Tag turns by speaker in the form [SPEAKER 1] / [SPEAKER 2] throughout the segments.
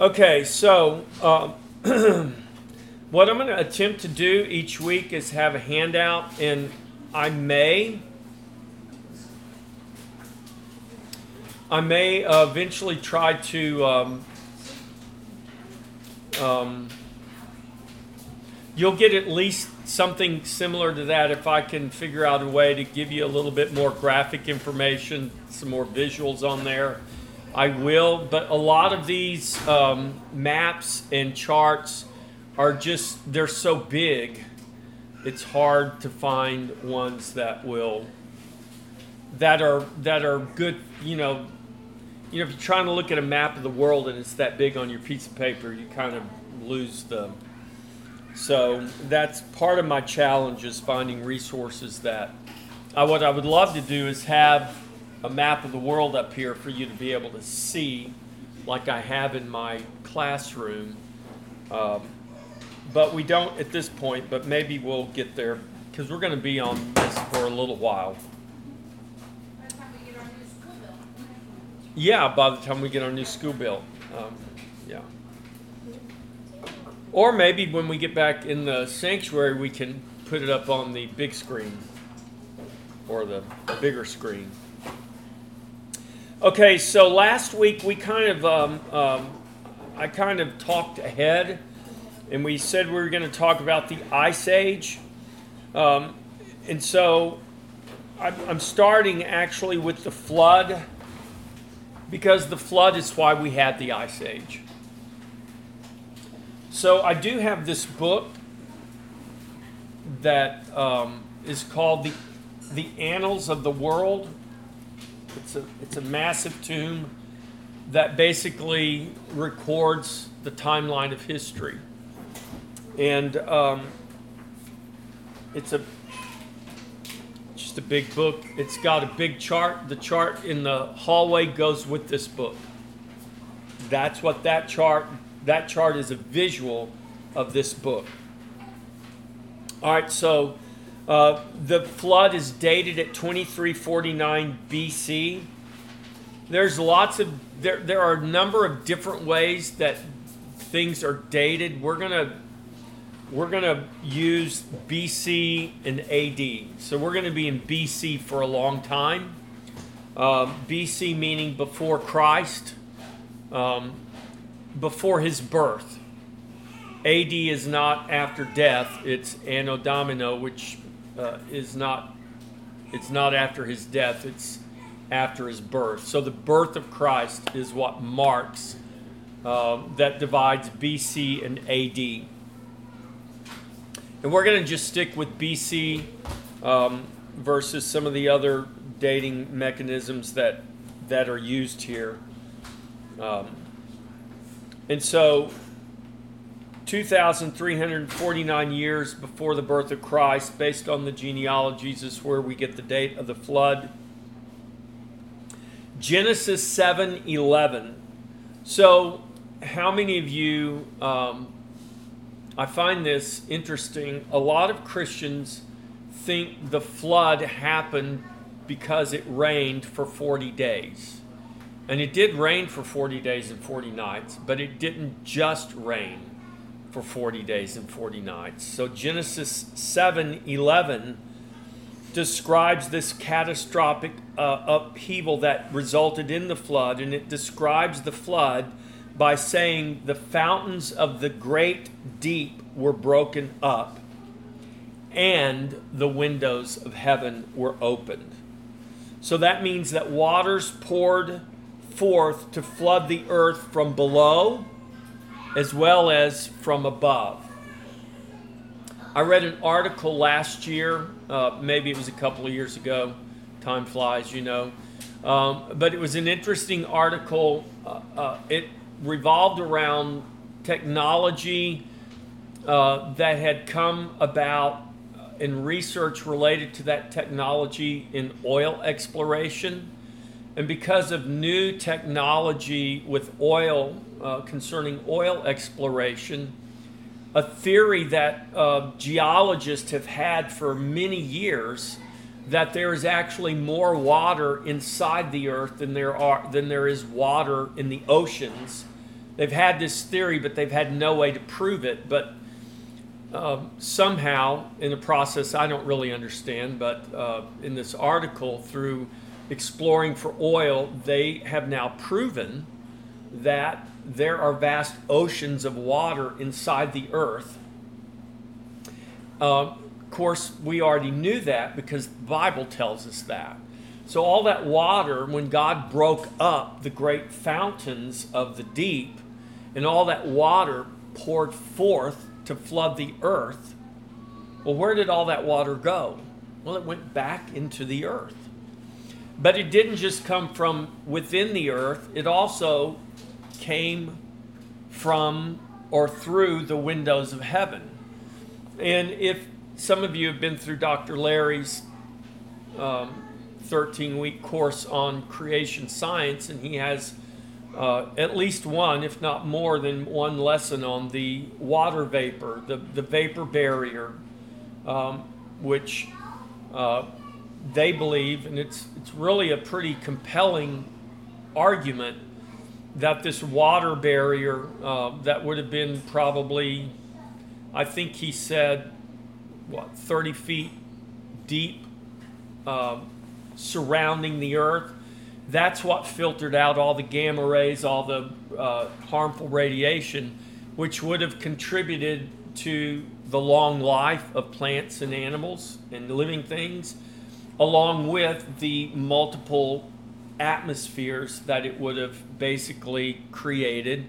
[SPEAKER 1] Okay, so um, what I'm going to attempt to do each week is have a handout, and I may. I may uh, eventually try to um, um, you'll get at least something similar to that if I can figure out a way to give you a little bit more graphic information, some more visuals on there. I will, but a lot of these um, maps and charts are just, they're so big, it's hard to find ones that will, that are, that are good, you know, you know, if you're trying to look at a map of the world and it's that big on your piece of paper, you kind of lose the. So that's part of my challenge is finding resources that. Uh, what I would love to do is have a map of the world up here for you to be able to see, like I have in my classroom. Um, but we don't at this point, but maybe we'll get there because we're going to be on this for a little while. Yeah, by the time we get our new school bill. Um, yeah. Or maybe when we get back in the sanctuary, we can put it up on the big screen or the bigger screen. Okay, so last week we kind of, um, um, I kind of talked ahead and we said we were going to talk about the Ice Age. Um, and so I'm starting actually with the flood because the flood is why we had the Ice Age. So I do have this book that um, is called the the Annals of the World. It's a it's a massive tome that basically records the timeline of history, and um, it's a just a big book. It's got a big chart. The chart in the hallway goes with this book. That's what that chart that chart is a visual of this book. All right, so uh, the flood is dated at 2349 BC. There's lots of there. There are a number of different ways that things are dated. We're gonna we're gonna use BC and AD. So we're gonna be in BC for a long time. Uh, BC meaning before Christ. Um, before his birth. AD is not after death, it's Anno Domini, which uh, is not it's not after his death, it's after his birth. So the birth of Christ is what marks uh, that divides BC and AD. And we're going to just stick with BC um, versus some of the other dating mechanisms that that are used here. Um, and so, 2,349 years before the birth of Christ, based on the genealogies, is where we get the date of the flood. Genesis 7 11. So, how many of you, um, I find this interesting. A lot of Christians think the flood happened because it rained for 40 days. And it did rain for 40 days and 40 nights, but it didn't just rain for 40 days and 40 nights. So Genesis 7:11 describes this catastrophic uh, upheaval that resulted in the flood, and it describes the flood by saying the fountains of the great deep were broken up and the windows of heaven were opened. So that means that waters poured forth to flood the earth from below as well as from above. I read an article last year, uh, maybe it was a couple of years ago. Time flies, you know. Um, but it was an interesting article. Uh, uh, it revolved around technology uh, that had come about in research related to that technology in oil exploration. And because of new technology with oil, uh, concerning oil exploration, a theory that uh, geologists have had for many years that there is actually more water inside the earth than there are than there is water in the oceans they've had this theory, but they've had no way to prove it. But uh, somehow, in the process, I don't really understand, but uh, in this article, through exploring for oil, they have now proven that there are vast oceans of water inside the earth. Uh, of course, we already knew that because the Bible tells us that. So, all that water, when God broke up the great fountains of the deep, and all that water poured forth to flood the earth, well, where did all that water go? Well, it went back into the earth. But it didn't just come from within the earth, it also came from or through the windows of heaven. And if some of you have been through Dr. Larry's um, 13 week course on creation science, and he has uh, at least one, if not more than one lesson on the water vapor, the, the vapor barrier, um, which uh, they believe, and it's, it's really a pretty compelling argument that this water barrier uh, that would have been probably, I think he said, what, 30 feet deep uh, surrounding the earth. That's what filtered out all the gamma rays, all the uh, harmful radiation, which would have contributed to the long life of plants and animals and living things, along with the multiple atmospheres that it would have basically created.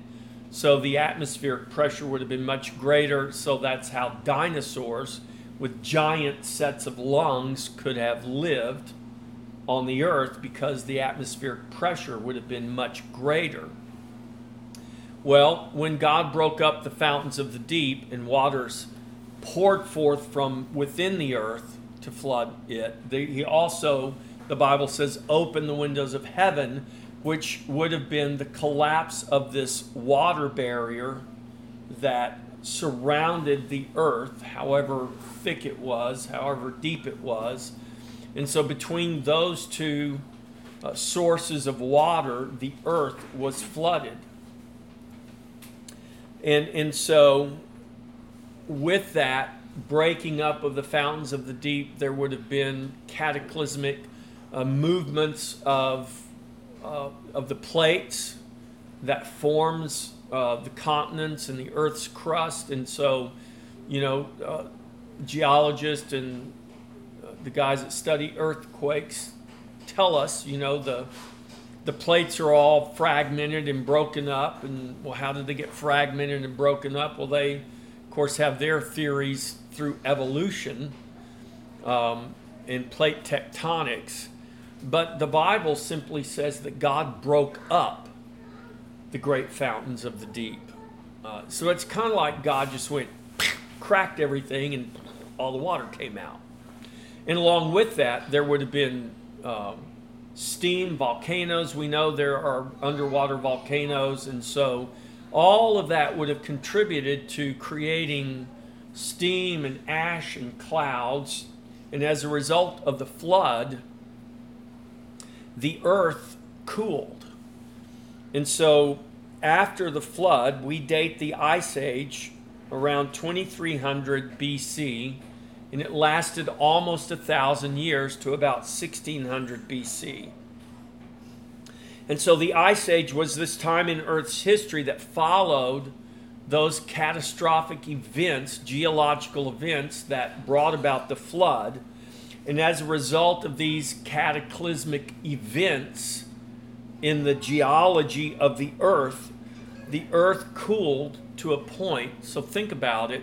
[SPEAKER 1] So the atmospheric pressure would have been much greater. So that's how dinosaurs with giant sets of lungs could have lived on the earth because the atmospheric pressure would have been much greater. Well, when God broke up the fountains of the deep and waters poured forth from within the earth to flood it, he also the Bible says, open the windows of heaven, which would have been the collapse of this water barrier that surrounded the earth, however thick it was, however deep it was. And so, between those two uh, sources of water, the earth was flooded. And, and so, with that breaking up of the fountains of the deep, there would have been cataclysmic uh, movements of, uh, of the plates that forms uh, the continents and the Earth's crust. And so, you know, uh, geologists and uh, the guys that study earthquakes tell us, you know, the the plates are all fragmented and broken up. And well, how did they get fragmented and broken up? Well, they, course, have their theories through evolution um, and plate tectonics. But the Bible simply says that God broke up the great fountains of the deep. Uh, so it's kind of like God just went, cracked everything, and all the water came out. And along with that, there would have been um, steam, volcanoes. We know there are underwater volcanoes, and so all of that would have contributed to creating steam and ash and clouds. And as a result of the flood, the earth cooled. And so after the flood, we date the Ice Age around 2300 BC, and it lasted almost a thousand years to about 1600 BC. And so the Ice Age was this time in Earth's history that followed those catastrophic events, geological events that brought about the flood. And as a result of these cataclysmic events in the geology of the earth, the earth cooled to a point. So think about it.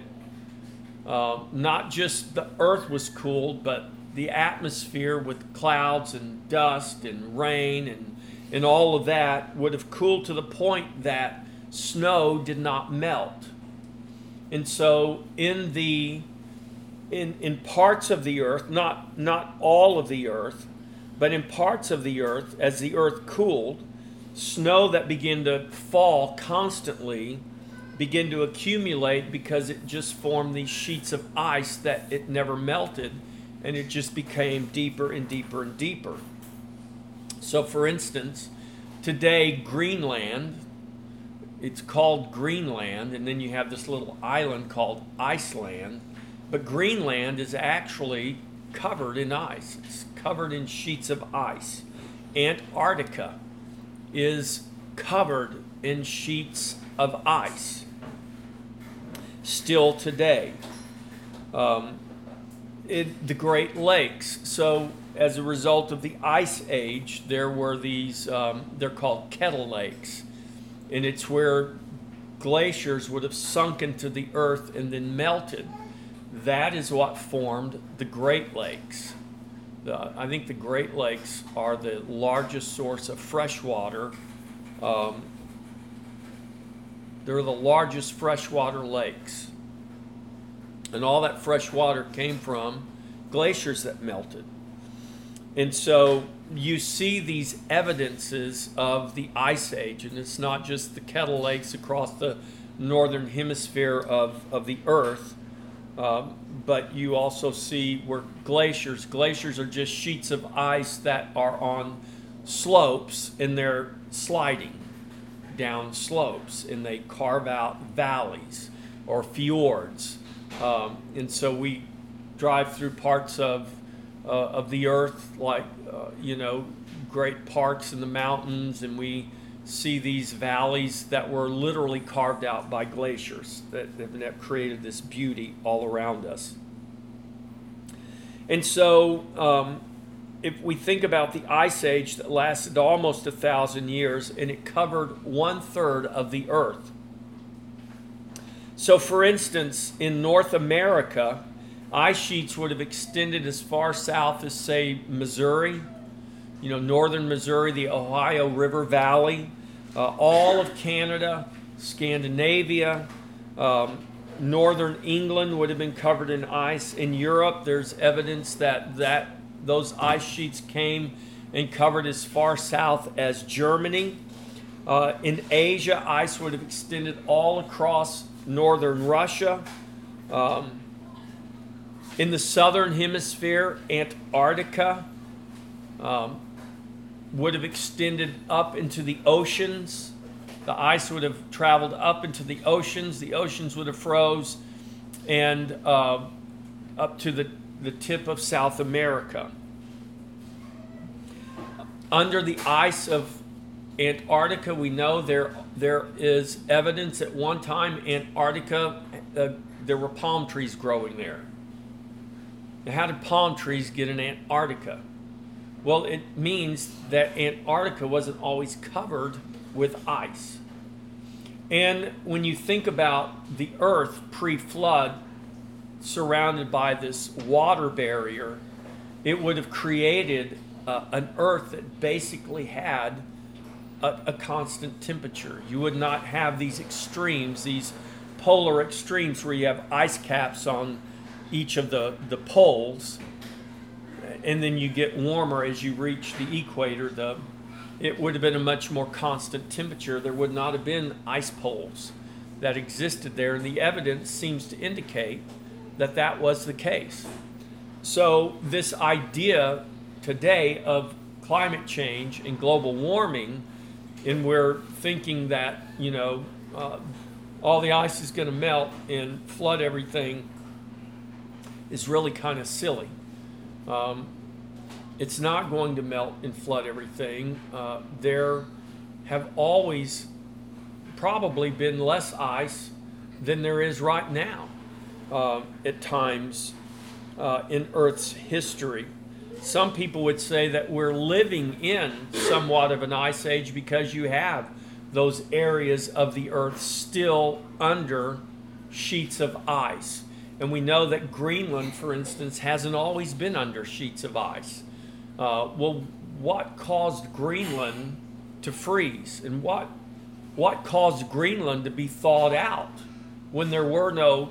[SPEAKER 1] Uh, not just the earth was cooled, but the atmosphere with clouds and dust and rain and, and all of that would have cooled to the point that snow did not melt. And so, in the in, in parts of the earth, not, not all of the earth, but in parts of the earth, as the earth cooled, snow that began to fall constantly began to accumulate because it just formed these sheets of ice that it never melted and it just became deeper and deeper and deeper. So, for instance, today, Greenland, it's called Greenland, and then you have this little island called Iceland. But Greenland is actually covered in ice, it's covered in sheets of ice. Antarctica is covered in sheets of ice still today. Um, it, the Great Lakes. So, as a result of the ice age, there were these, um, they're called kettle lakes. And it's where glaciers would have sunk into the earth and then melted. That is what formed the Great Lakes. The, I think the Great Lakes are the largest source of fresh water. Um, they're the largest freshwater lakes. And all that fresh water came from glaciers that melted. And so you see these evidences of the ice age, and it's not just the kettle lakes across the northern hemisphere of, of the earth, um, but you also see where glaciers, glaciers are just sheets of ice that are on slopes and they're sliding down slopes and they carve out valleys or fjords. Um, and so we drive through parts of uh, of the earth, like uh, you know, great parks in the mountains, and we see these valleys that were literally carved out by glaciers that, have created this beauty all around us. And so, um, if we think about the ice age that lasted almost a thousand years and it covered one third of the earth. So, for instance, in North America, ice sheets would have extended as far south as, say, Missouri, you know, northern Missouri, the Ohio River Valley, uh, all of Canada, Scandinavia, um, northern England would have been covered in ice. In Europe, there's evidence that, that those ice sheets came and covered as far south as Germany. Uh, in Asia, ice would have extended all across northern Russia. Um, in the southern hemisphere, Antarctica um, would have extended up into the oceans. The ice would have traveled up into the oceans. The oceans would have froze and uh, up to the, the tip of South America. Under the ice of Antarctica, we know there there is evidence at one time Antarctica uh, there were palm trees growing there. How did palm trees get in Antarctica? Well, it means that Antarctica wasn't always covered with ice. And when you think about the Earth pre flood, surrounded by this water barrier, it would have created uh, an Earth that basically had a, a constant temperature. You would not have these extremes, these polar extremes where you have ice caps on each of the, the poles, and then you get warmer as you reach the equator. The it would have been a much more constant temperature. There would not have been ice poles that existed there, and the evidence seems to indicate that that was the case. So, this idea today of climate change and global warming, and we're thinking that, you know, uh, all the ice is going to melt and flood everything is really kind of silly. Um, it's not going to melt and flood everything. Uh, there have always probably been less ice than there is right now uh, at times uh, in Earth's history. Some people would say that we're living in somewhat of an ice age because you have those areas of the Earth still under sheets of ice. And we know that Greenland, for instance, hasn't always been under sheets of ice. Uh, well, what caused Greenland to freeze? And what, what caused Greenland to be thawed out when there were no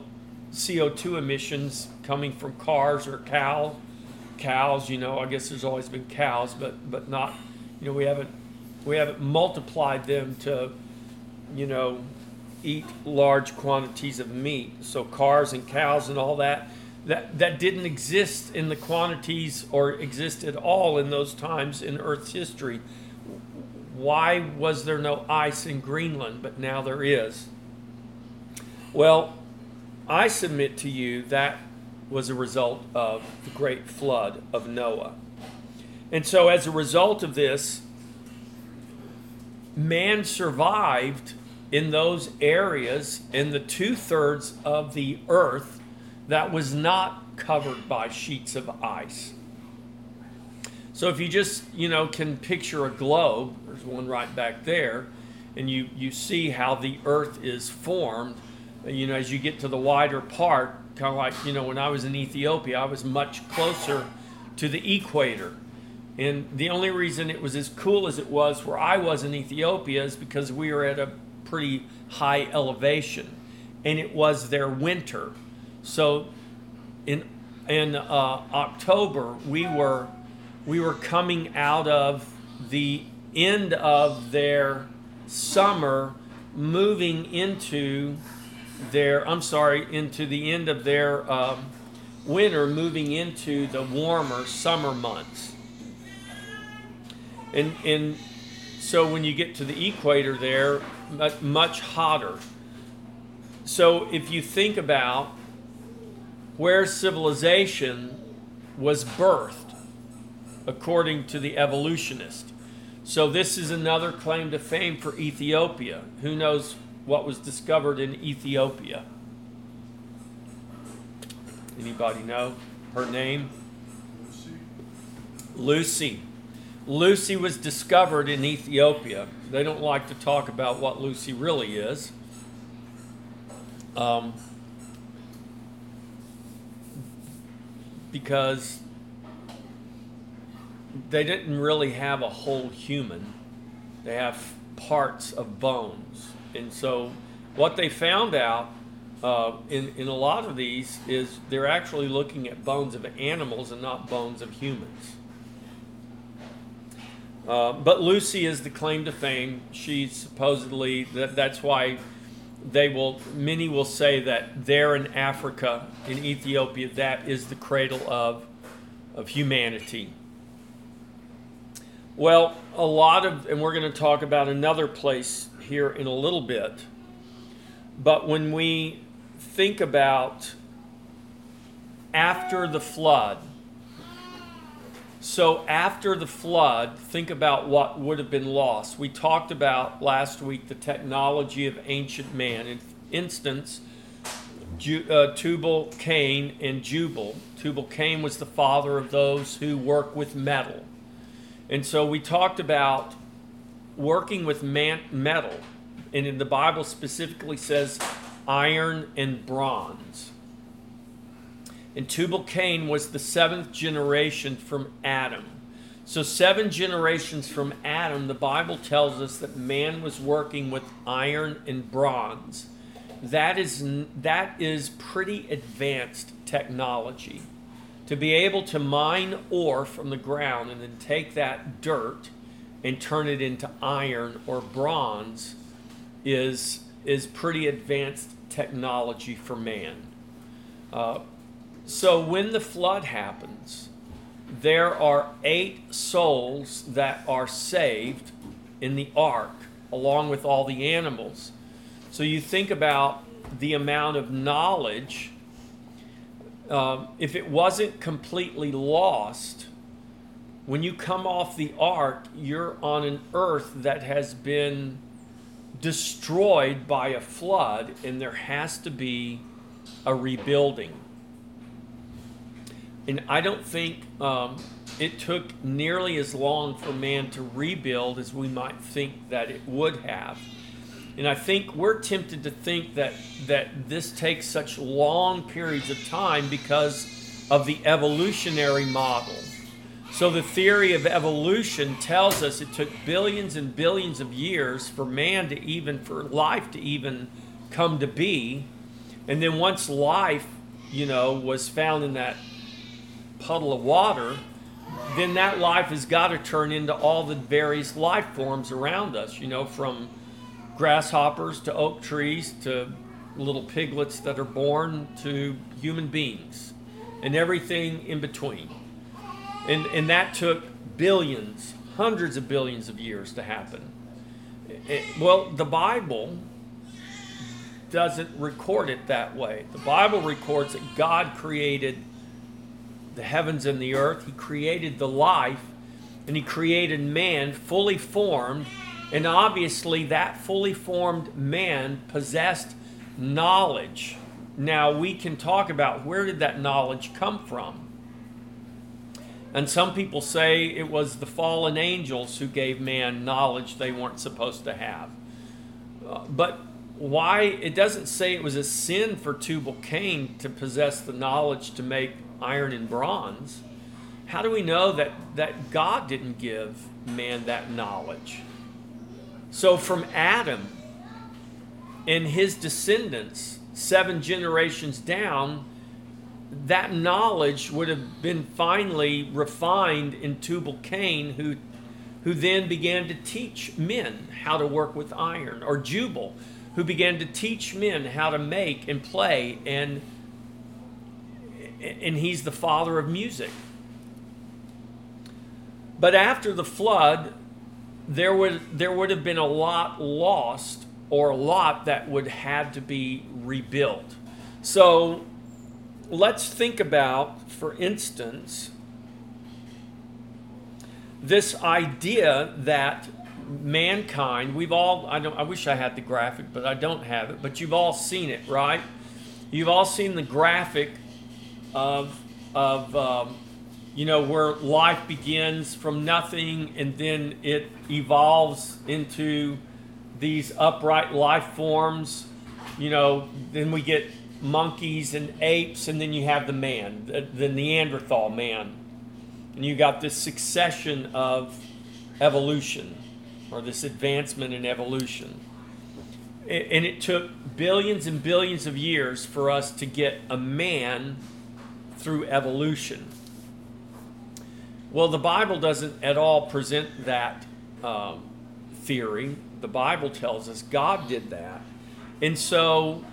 [SPEAKER 1] CO2 emissions coming from cars or cow, cows? You know, I guess there's always been cows, but, but not, you know, we haven't, we haven't multiplied them to, you know, eat large quantities of meat. So cars and cows and all that, that, that didn't exist in the quantities or exist at all in those times in Earth's history. why was there no ice in Greenland, but now there is? Well, I submit to you that was a result of the great flood of Noah. And so, as a result of this, man survived in those areas in the two thirds of the earth that was not covered by sheets of ice. So if you just, you know, can picture a globe, there's one right back there, and you, you see how the earth is formed, you know, as you get to the wider part, kind of like, you know, when I was in Ethiopia, I was much closer to the equator. And the only reason it was as cool as it was where I was in Ethiopia is because we were at a pretty high elevation and it was their winter. So in in uh, October we were we were coming out of the end of their summer moving into their I'm sorry into the end of their um, winter moving into the warmer summer months and and so when you get to the equator there much hotter. So if you think about where civilization was birthed according to the evolutionist. So this is another claim to fame for Ethiopia. Who knows what was discovered in Ethiopia? Anybody know her name? Lucy, Lucy. Lucy was discovered in Ethiopia. They don't like to talk about what Lucy really is. Um, because they didn't really have a whole human, they have parts of bones. And so, what they found out uh, in, in a lot of these is they're actually looking at bones of animals and not bones of humans. Uh, but Lucy is the claim to fame. She's supposedly that that's why they will many will say that there in Africa in Ethiopia that is the cradle of of humanity. Well, a lot of and we're going to talk about another place here in a little bit. But when we think about after the flood, so after the flood, think about what would have been lost. We talked about last week the technology of ancient man. In instance, uh, Tubal Cain and Jubal. Tubal Cain was the father of those who work with metal. And so we talked about working with man- metal. And in the Bible specifically says iron and bronze. And Tubal Cain was the seventh generation from Adam. So, seven generations from Adam, the Bible tells us that man was working with iron and bronze. That is, that is pretty advanced technology. To be able to mine ore from the ground and then take that dirt and turn it into iron or bronze is, is pretty advanced technology for man. Uh, so when the flood happens, there are eight souls that are saved in the ark, along with all the animals. So you think about the amount of knowledge. Um, if it wasn't completely lost, when you come off the ark, you're on an earth that has been destroyed by a flood, and there has to be a rebuilding and I don't think um, it took nearly as long for man to rebuild as we might think that it would have. And I think we're tempted to think that that this takes such long periods of time because of the evolutionary model. So the theory of evolution tells us it took billions and billions of years for man to even for life to even come to be. And then once life, you know, was found in that puddle of water, then that life has got to turn into all the various life forms around us, you know, from grasshoppers to oak trees to little piglets that are born to human beings and everything in between. And, and that took billions, hundreds of billions of years to happen. It, well, the Bible doesn't record it that way. The Bible records that God created the heavens and the earth, He created the life, and He created man fully formed. And obviously, that fully formed man possessed knowledge. Now, we can talk about where did that knowledge come from? And some people say it was the fallen angels who gave man knowledge they weren't supposed to have. Uh, but why it doesn't say it was a sin for Tubal Cain to possess the knowledge to make iron and bronze. How do we know that, that God didn't give man that knowledge? So, from Adam and his descendants, seven generations down, that knowledge would have been finally refined in Tubal Cain, who, who then began to teach men how to work with iron, or Jubal, who began to teach men how to make and play, and, and he's the father of music. But after the flood, there would, there would have been a lot lost, or a lot that would have to be rebuilt. So let's think about, for instance, this idea that mankind, we've all, I, don't, I wish I had the graphic, but I don't have it, but you've all seen it, right? You've all seen the graphic of, of um, you know, where life begins from nothing and then it evolves into these upright life forms. You know, then we get monkeys and apes, and then you have the man, the, the Neanderthal man. And you got this succession of evolution, or this advancement in evolution. And it took billions and billions of years for us to get a man through evolution. Well, the Bible doesn't at all present that um, theory. The Bible tells us God did that. And so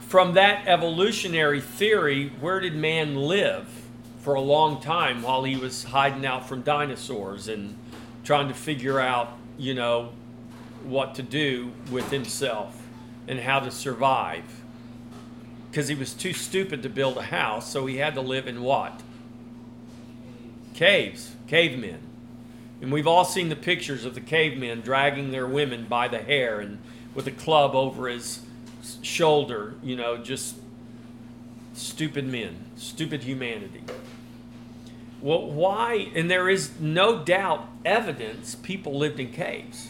[SPEAKER 1] from that evolutionary theory, where did man live for a long time while he was hiding out from dinosaurs and trying to figure out, you know, what to do with himself and how to survive? Because he was too stupid to build a house, so he had to live in what? Caves, cavemen. And we've all seen the pictures of the cavemen dragging their women by the hair and with a club over his shoulder, you know, just stupid men, stupid humanity. Well, why? And there is no doubt evidence people lived in caves.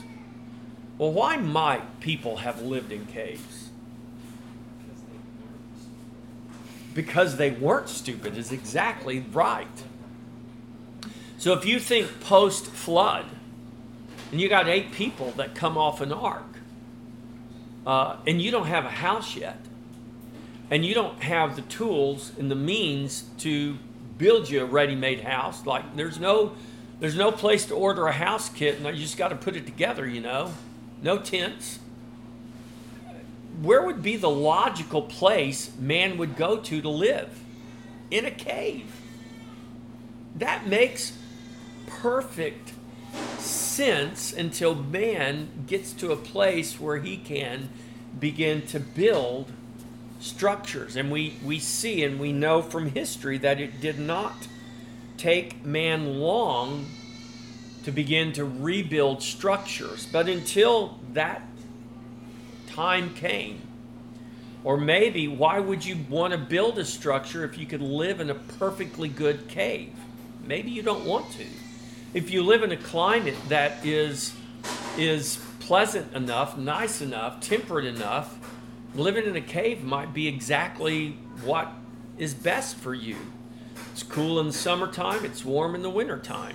[SPEAKER 1] Well, why might people have lived in caves? Because they weren't stupid, is exactly right. So if you think post flood, and you got eight people that come off an ark, uh, and you don't have a house yet, and you don't have the tools and the means to build you a ready-made house, like there's no there's no place to order a house kit, and you just got to put it together, you know, no tents. Where would be the logical place man would go to to live? In a cave. That makes perfect sense until man gets to a place where he can begin to build structures. And we, we see and we know from history that it did not take man long to begin to rebuild structures. But until that time came, or maybe why would you want to build a structure if you could live in a perfectly good cave? Maybe you don't want to if you live in a climate that is is pleasant enough, nice enough, temperate enough, living in a cave might be exactly what is best for you. It's cool in the summertime, it's warm in the wintertime.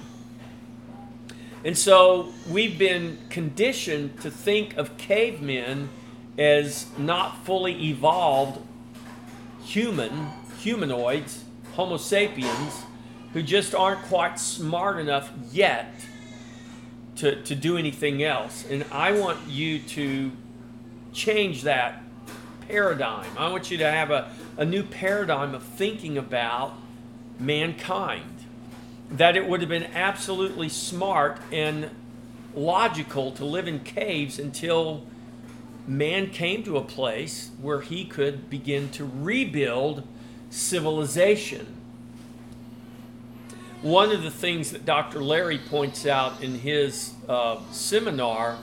[SPEAKER 1] And so we've been conditioned to think of cavemen as not fully evolved human, humanoids, Homo sapiens, who just aren't quite smart enough yet to, to do anything else. And I want you to change that paradigm. I want you to have a, a new paradigm of thinking about mankind. That it would have been absolutely smart and logical to live in caves until man came to a place where he could begin to rebuild civilization. One of the things that Dr. Larry points out in his uh, seminar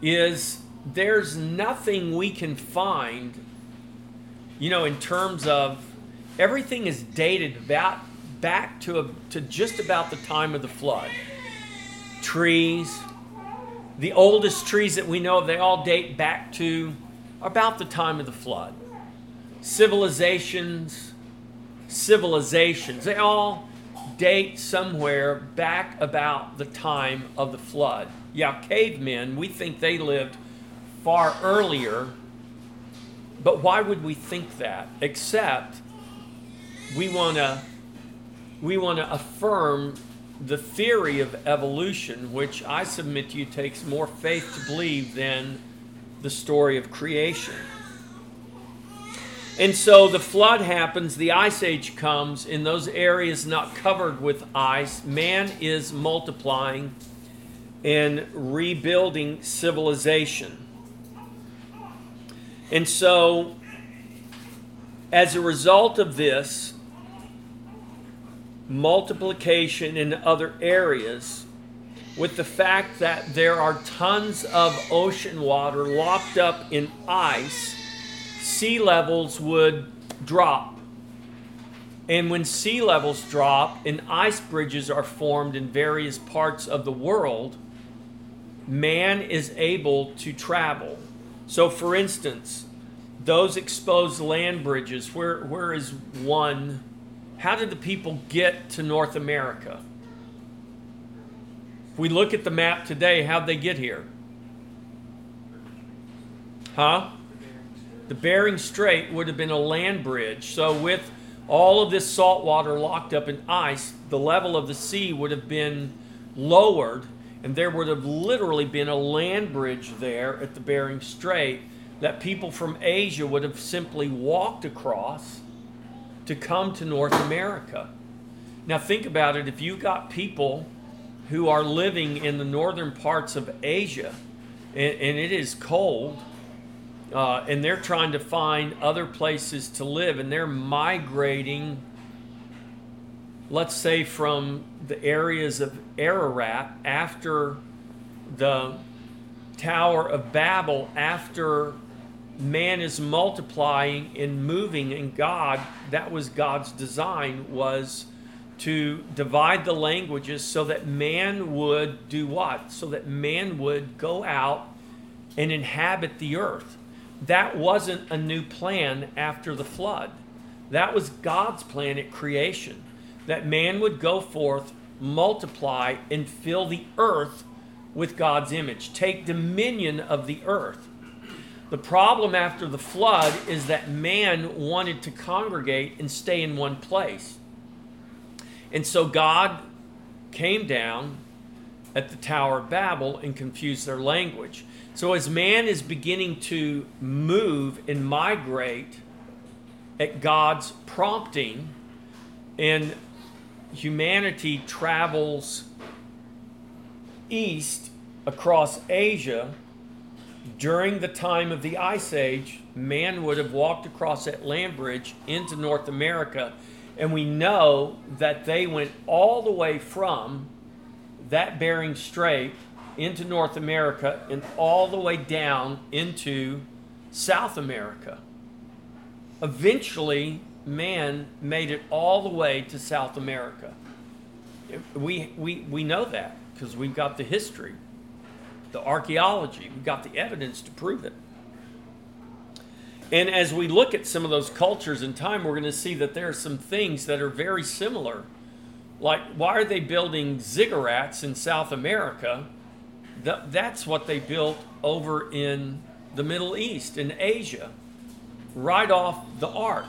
[SPEAKER 1] is there's nothing we can find, you know, in terms of everything is dated about back to a, to just about the time of the flood. Trees, the oldest trees that we know of, they all date back to about the time of the flood. Civilizations, civilizations, they all date somewhere back about the time of the flood. Yeah, cavemen, we think they lived far earlier, but why would we think that? Except we want to we want to affirm the theory of evolution, which I submit to you takes more faith to believe than the story of creation. And so the flood happens, the ice age comes, in those areas not covered with ice, man is multiplying and rebuilding civilization. And so, as a result of this, multiplication in other areas, with the fact that there are tons of ocean water locked up in ice, sea levels would drop. And when sea levels drop and ice bridges are formed in various parts of the world, man is able to travel. So, for instance, those exposed land bridges, where, where is one? How did the people get to North America? If we look at the map today, how'd they get here? Huh? The Bering Strait would have been a land bridge. So, with all of this salt water locked up in ice, the level of the sea would have been lowered, and there would have literally been a land bridge there at the Bering Strait that people from Asia would have simply walked across to come to North America. Now, think about it if you've got people who are living in the northern parts of Asia and, and it is cold, uh, and they're trying to find other places to live, and they're migrating, let's say, from the areas of Ararat after the Tower of Babel, after man is multiplying and moving, and God, that was God's design, was to divide the languages so that man would do what? So that man would go out and inhabit the earth. That wasn't a new plan after the flood. That was God's plan at creation. That man would go forth, multiply, and fill the earth with God's image, take dominion of the earth. The problem after the flood is that man wanted to congregate and stay in one place. And so God came down at the Tower of Babel and confused their language. So as man is beginning to move and migrate at God's prompting, and humanity travels east across Asia, during the time of the Ice Age, man would have walked across that land bridge into North America. And we know that they went all the way from that Bering Strait into North America and all the way down into South America. Eventually, man made it all the way to South America. We, we, we know that because we've got the history the archaeology. We've got the evidence to prove it. And as we look at some of those cultures in time, we're going to see that there are some things that are very similar. Like, why are they building ziggurats in South America? That's what they built over in the Middle East, in Asia, right off the ark.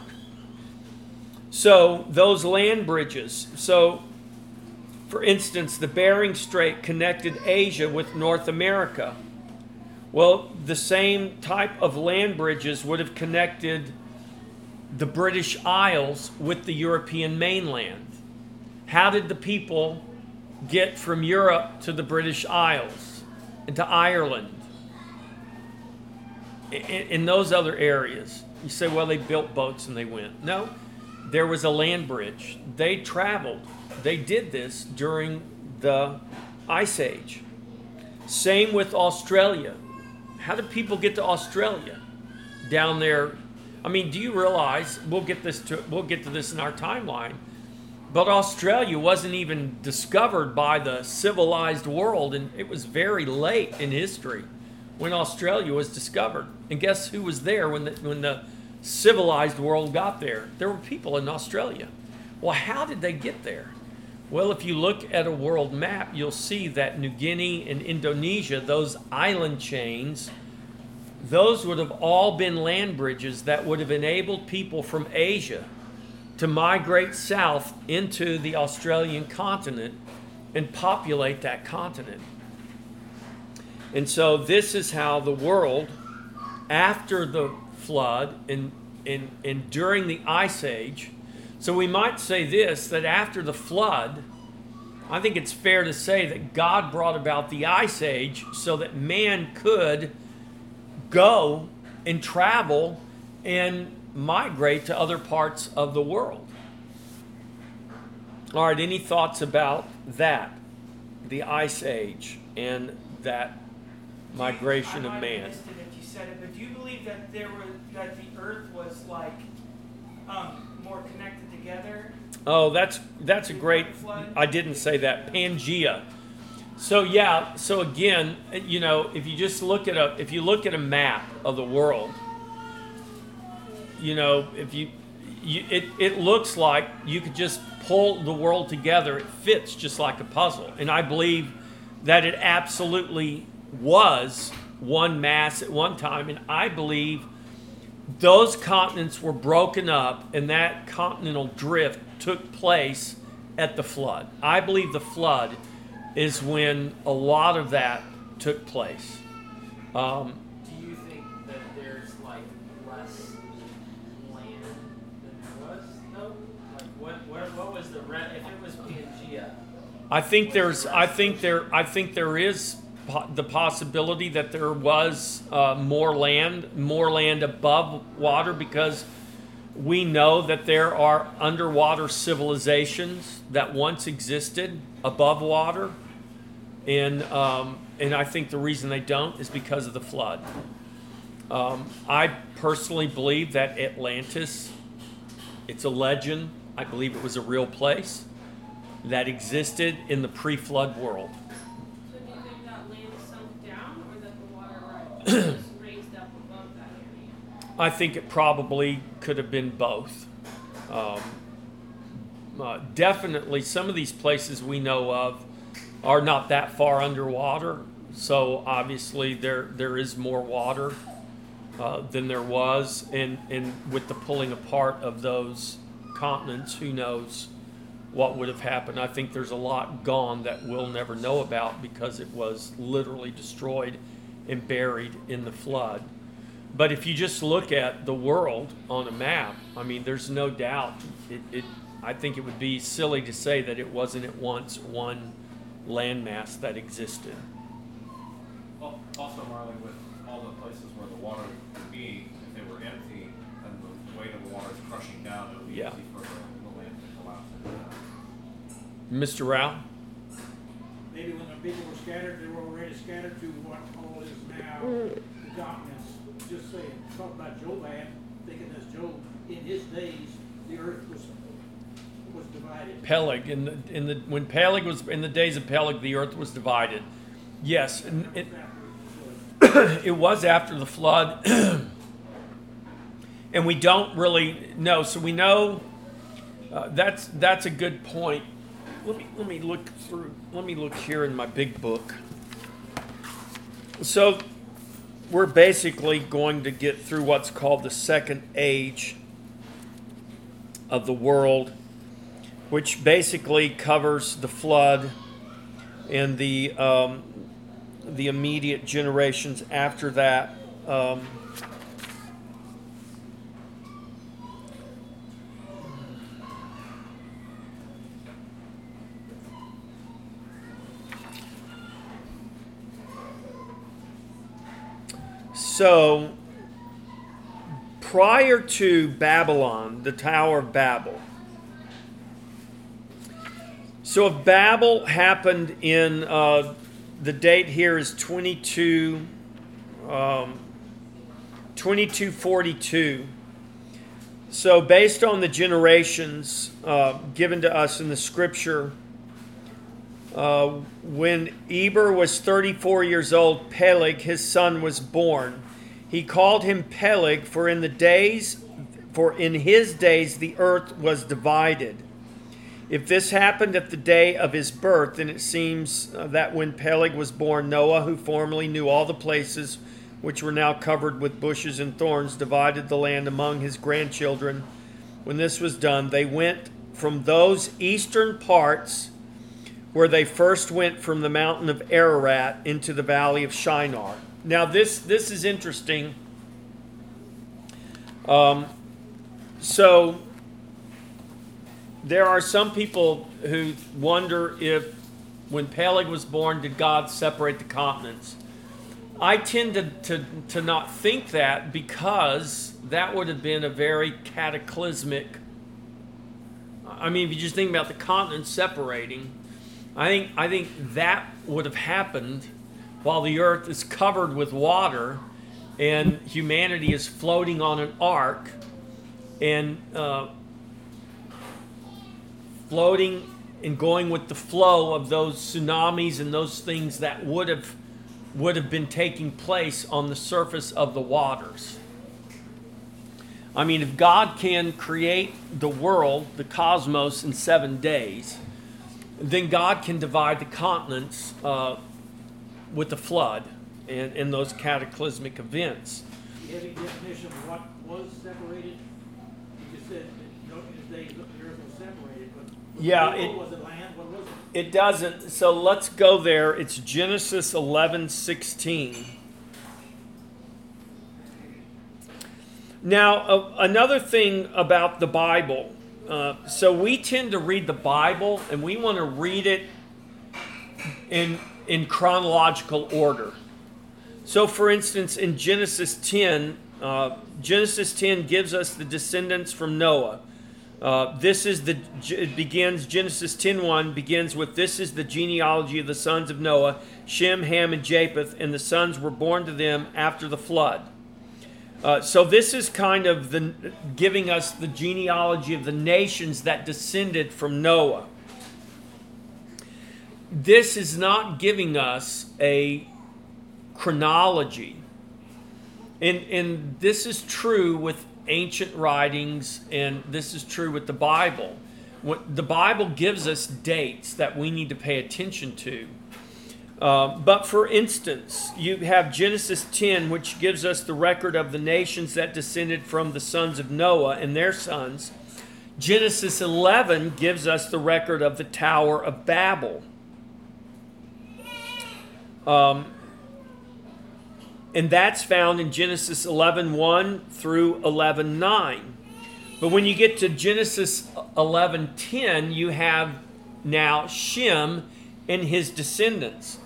[SPEAKER 1] So, those land bridges. So, for instance, the Bering Strait connected Asia with North America. Well, the same type of land bridges would have connected the British Isles with the European mainland. How did the people get from Europe to the British Isles and to Ireland? In, those other areas, you say, well, they built boats and they went. No, there was a land bridge. They traveled. They did this during the Ice Age. Same with Australia. How did people get to Australia? Down there. I mean, do you realize we'll get this to we'll get to this in our timeline. But Australia wasn't even discovered by the civilized world and it was very late in history when Australia was discovered. And guess who was there when the when the civilized world got there? There were people in Australia. Well, how did they get there? Well, if you look at a world map, you'll see that New Guinea and Indonesia, those island chains, those would have all been land bridges that would have enabled people from Asia to migrate south into the Australian continent and populate that continent. And so, this is how the world, after the flood and, and, during the Ice Age, so we might say this that after the flood, I think it's fair to say that God brought about the ice age so that man could go and travel and migrate to other parts of the world. All right, any thoughts about that? The ice age and that migration of man.
[SPEAKER 2] Missed it if you said it, but do you believe that there was that the earth was like um, more connected together.
[SPEAKER 1] Oh, that's that's a great. I didn't say that. Pangea. So yeah. So again, you know, if you just look at a if you look at a map of the world, you know, if you, you it it looks like you could just pull the world together. It fits just like a puzzle, and I believe that it absolutely was one mass at one time, and I believe those continents were broken up and that continental drift took place at the flood. I believe the flood is when a lot of that took place.
[SPEAKER 3] Um, Do you think that there's like less land than there was? No. Like what? Where, what was the rent? If it was Pangea.
[SPEAKER 1] I think there's. I think there. I think there is the possibility that there was uh, more land, more land above water, because we know that there are underwater civilizations that once existed above water, and um, and I think the reason they don't is because of the flood. Um, I personally believe that Atlantis, it's a legend. I believe it was a real place that existed in the pre-flood world.
[SPEAKER 4] raised up above that area?
[SPEAKER 1] I think it probably could have been both. Um, uh, definitely, some of these places we know of are not that far underwater, so obviously there there is more water uh, than there was, and and with the pulling apart of those continents, who knows what would have happened? I think there's a lot gone that we'll never know about because it was literally destroyed and buried in the flood. But if you just look at the world on a map, I mean, there's no doubt. It, it, I think it would be silly to say that it wasn't at once one landmass that existed.
[SPEAKER 5] Well, also, Marley, with all the places where the water would be, if they were empty and the weight of the water is crushing down, it would be
[SPEAKER 1] yeah.
[SPEAKER 5] easy for the, the land to collapse.
[SPEAKER 1] Mr. Rao?
[SPEAKER 6] Maybe when the people were scattered, they were already scattered to what all is now the continents. Just saying, talk about Joab, thinking as Job, in his days, the earth was was divided.
[SPEAKER 1] Peleg in the in the when Peleg was in the days of Peleg, the earth was divided. Yes, and it, it was after the flood, and we don't really know. So we know uh, that's that's a good point let me let me look through. Let me look here in my big book. So we're basically going to get through what's called the second age of the world, which basically covers the flood and the um, the immediate generations after that. Um, so prior to Babylon, the Tower of Babel. So if Babel happened in uh, the date here is 22, um, 2242. So based on the generations uh, given to us in the scripture, uh, when Eber was 34 years old, Peleg, his son, was born. He called him Peleg, for in the days, for in his days the earth was divided. If this happened at the day of his birth, then it seems uh, that when Peleg was born, Noah, who formerly knew all the places which were now covered with bushes and thorns, divided the land among his grandchildren. When this was done, they went from those eastern parts where they first went from the mountain of Ararat into the valley of Shinar. Now, this this is interesting. Um, so there are some people who wonder if, when Peleg was born, did God separate the continents? I tend to, to, to not think that because that would have been a very cataclysmic. I mean, if you just think about the continents separating, I think I think that would have happened while the earth is covered with water and humanity is floating on an ark and uh, floating and going with the flow of those tsunamis and those things that would have would have been taking place on the surface of the waters. I mean, if God can create the world, the cosmos, in seven days, then God can divide the continents uh, with the flood and, and those cataclysmic events.
[SPEAKER 6] Do you have any definition of what was separated? You just said, that, you know, in the earth was separated, but.
[SPEAKER 1] Yeah,
[SPEAKER 6] it
[SPEAKER 1] it-
[SPEAKER 6] Was it land? What was it?
[SPEAKER 1] It doesn't. So let's go there. It's Genesis 11 16. Now, uh, another thing about the Bible. Uh, so we tend to read the Bible and we want to read it in, in chronological order. So, for instance, in Genesis 10, uh, Genesis 10 gives us the descendants from Noah. Uh, this is the it begins Genesis 10:1 begins with this is the genealogy of the sons of Noah, Shem, Ham, and Japheth, and the sons were born to them after the flood. Uh, so this is kind of the giving us the genealogy of the nations that descended from Noah. This is not giving us a chronology. And, and this is true with ancient writings, and this is true with the Bible. What, the Bible gives us dates that we need to pay attention to. Uh, but for instance, you have Genesis 10, which gives us the record of the nations that descended from the sons of Noah and their sons. Genesis 11 gives us the record of the Tower of Babel. Um, and that's found in Genesis 11 1 through 11 9. But when you get to Genesis 11 10, you have now Shem and his descendants.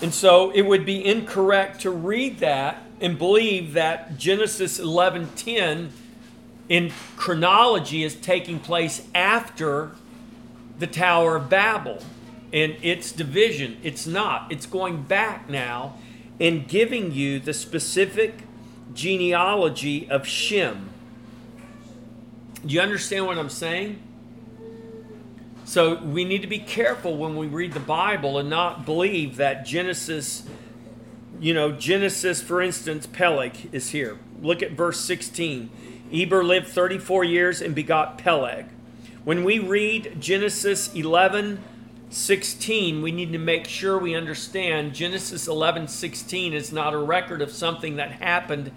[SPEAKER 1] And so it would be incorrect to read that and believe that Genesis 11 10 in chronology is taking place after the Tower of Babel and its division. It's not. It's going back now and giving you the specific genealogy of Shem. Do you understand what I'm saying? So we need to be careful when we read the Bible and not believe that Genesis, you know, Genesis, for instance, Peleg is here. Look at verse 16. Eber lived 34 years and begot Peleg. When we read Genesis 11, 16, we need to make sure we understand Genesis 11, 16 is not a record of something that happened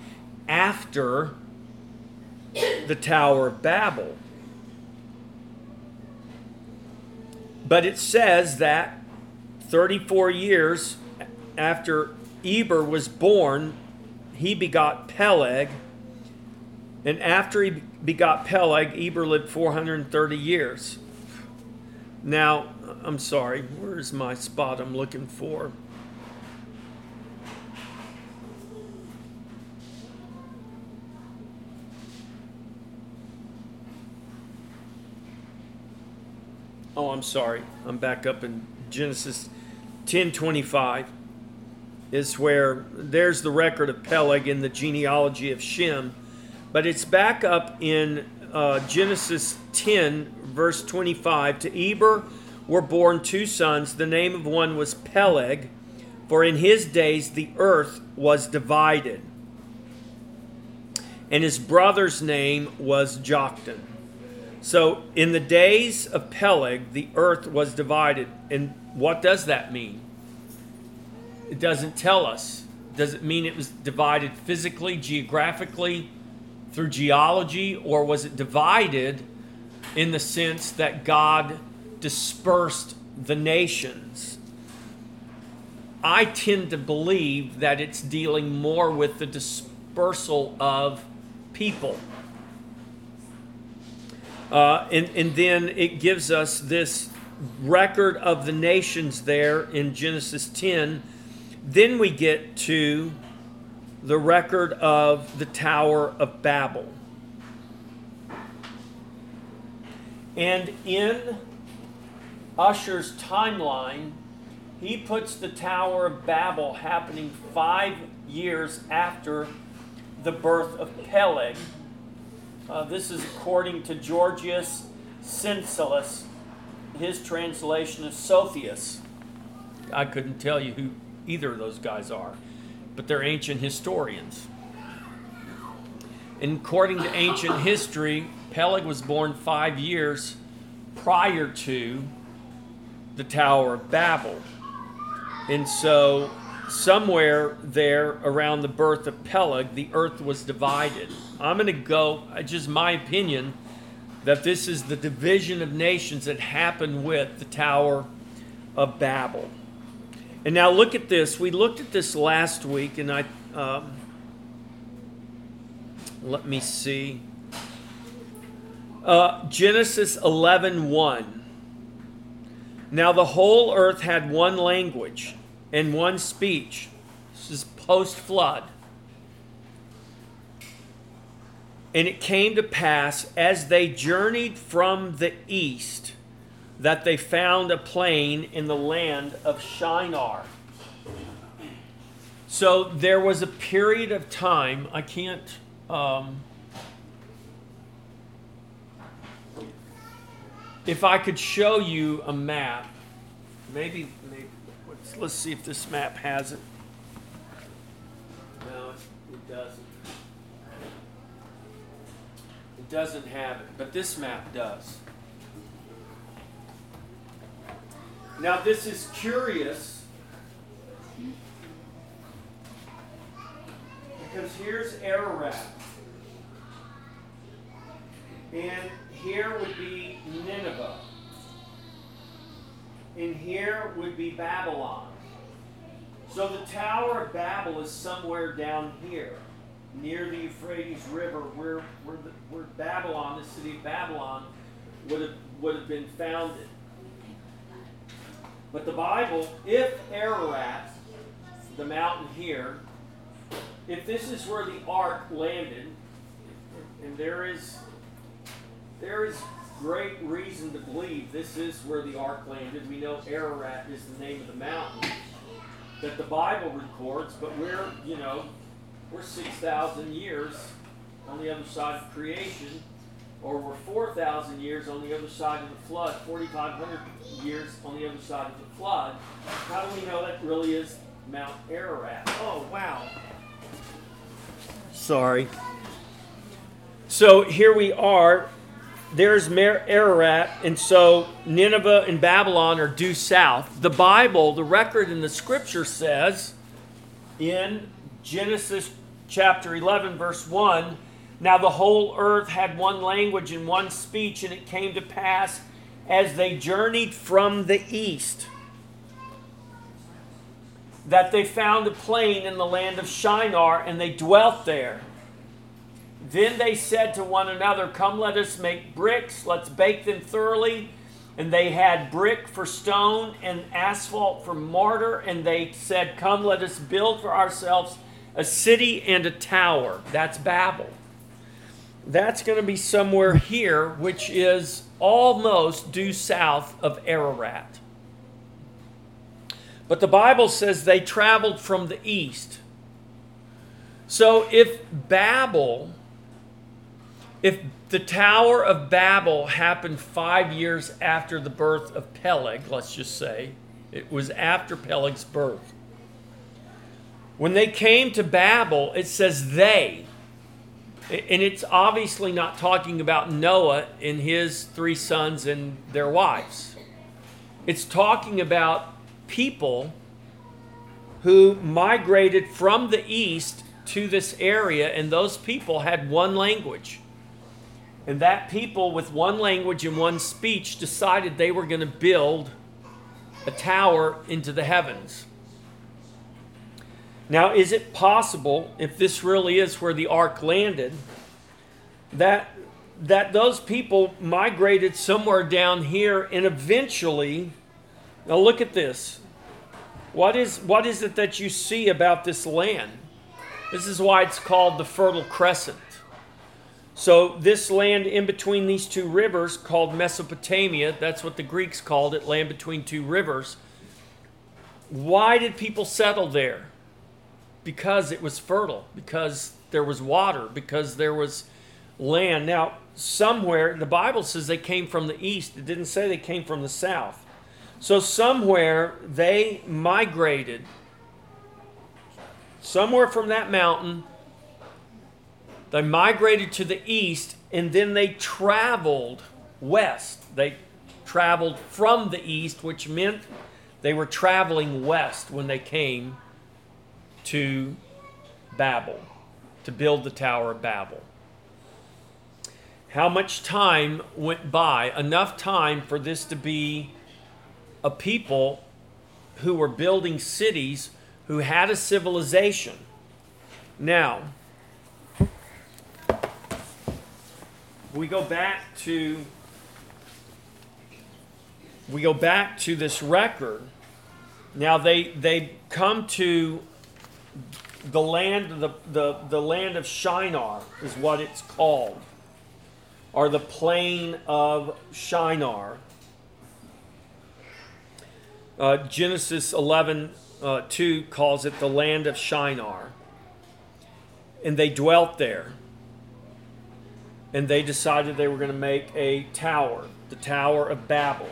[SPEAKER 1] after the Tower of Babel. But it says that 34 years after Eber was born, he begot Peleg. And after he begot Peleg, Eber lived 430 years. Now, I'm sorry, where's my spot I'm looking for? Oh, I'm sorry. I'm back up in Genesis 10:25 is where there's the record of Peleg in the genealogy of Shem, but it's back up in uh, Genesis 10 verse 25 to Eber were born two sons. The name of one was Peleg, for in his days the earth was divided. And his brother's name was Joktan. So in the days of Peleg, the earth was divided. And what does that mean? It doesn't tell us. Does it mean it was divided physically, geographically, through geology, or was it divided in the sense that God dispersed the nations? I tend to believe that it's dealing more with the dispersal of people. Uh, and, and then it gives us this record of the nations there in Genesis 10. Then we get to the record of the Tower of Babel. And in Ussher's timeline, he puts the Tower of Babel happening five years after the birth of Peleg. Uh, this is according to Georgius Syncellus, his translation of Sophius. I couldn't tell you who either of those guys are, but they're ancient historians. According to ancient history, Peleg was born five years prior to the Tower of Babel. And so, somewhere there around the birth of Peleg, the earth was divided. I'm going to go, just my opinion, that this is the division of nations that happened with the Tower of Babel. And now look at this. We looked at this last week, and I. Um, let me see. Uh, Genesis 11 1. Now the whole earth had one language and one speech. This is post flood. And it came to pass as they journeyed from the east that they found a plain in the land of Shinar. So there was a period of time, I can't. Um, if I could show you a map, maybe, maybe let's, let's see if this map has it. No, it doesn't. It doesn't have it, but this map does. Now, this is curious because here's Ararat. And here would be Nineveh. And here would be Babylon. So the Tower of Babel is somewhere down here, near the Euphrates River, where, where, the, where Babylon, the city of Babylon, would have, would have been founded. But the Bible, if Ararat, the mountain here, if this is where the ark landed, and there is there is great reason to believe this is where the ark landed. We know Ararat is the name of the mountain that the Bible records, but we're, you know, we're 6,000 years on the other side of creation, or we're 4,000 years on the other side of the flood, 4,500 years on the other side of the flood. How do we know that really is Mount Ararat? Oh, wow. Sorry. So here we are there's Mer- Ararat, and so Nineveh and Babylon are due south. The Bible, the record in the scripture says in Genesis chapter 11, verse 1 Now the whole earth had one language and one speech, and it came to pass as they journeyed from the east that they found a plain in the land of Shinar, and they dwelt there. Then they said to one another, Come, let us make bricks, let's bake them thoroughly. And they had brick for stone and asphalt for mortar. And they said, Come, let us build for ourselves a city and a tower. That's Babel. that's going to be somewhere here, which is almost due south of Ararat. But the Bible says they traveled from the east. So if Babel, if the Tower of Babel happened five years after the birth of Peleg, let's just say, it was after Peleg's birth. When they came to Babel, it says they, and it's obviously not talking about Noah and his three sons and their wives. It's talking about people who migrated from the east to this area, and those people had one language. And that people with one language and one speech decided they were going to build a tower into the heavens. Now, is it possible, if this really is where the ark landed, that that those people migrated somewhere down here and eventually now look at this. What is what is it that you see about this land? This is why it's called the fertile crescent. So this land in between these two rivers called mesopotamia that's what the greeks called it land between two rivers why did people settle there? Because it was fertile because there was water because there was land. Now, somewhere, the Bible says they came from the east, it didn't say they came from the south. So, somewhere they migrated, somewhere from that mountain, they migrated to the east, and then they traveled west. They traveled from the east, which meant they were traveling west when they came to Babel, to build the Tower of Babel. How much time went by, enough time for this to be a people who were building cities who had a civilization. Now, we go back to we go back to this record. Now they they come to the land the, the, the land of Shinar is what it's called or the plain of Shinar. Uh, Genesis 11 uh, 2 calls it the land of Shinar. And they dwelt there. And they decided they were going to make a tower, the Tower of Babel.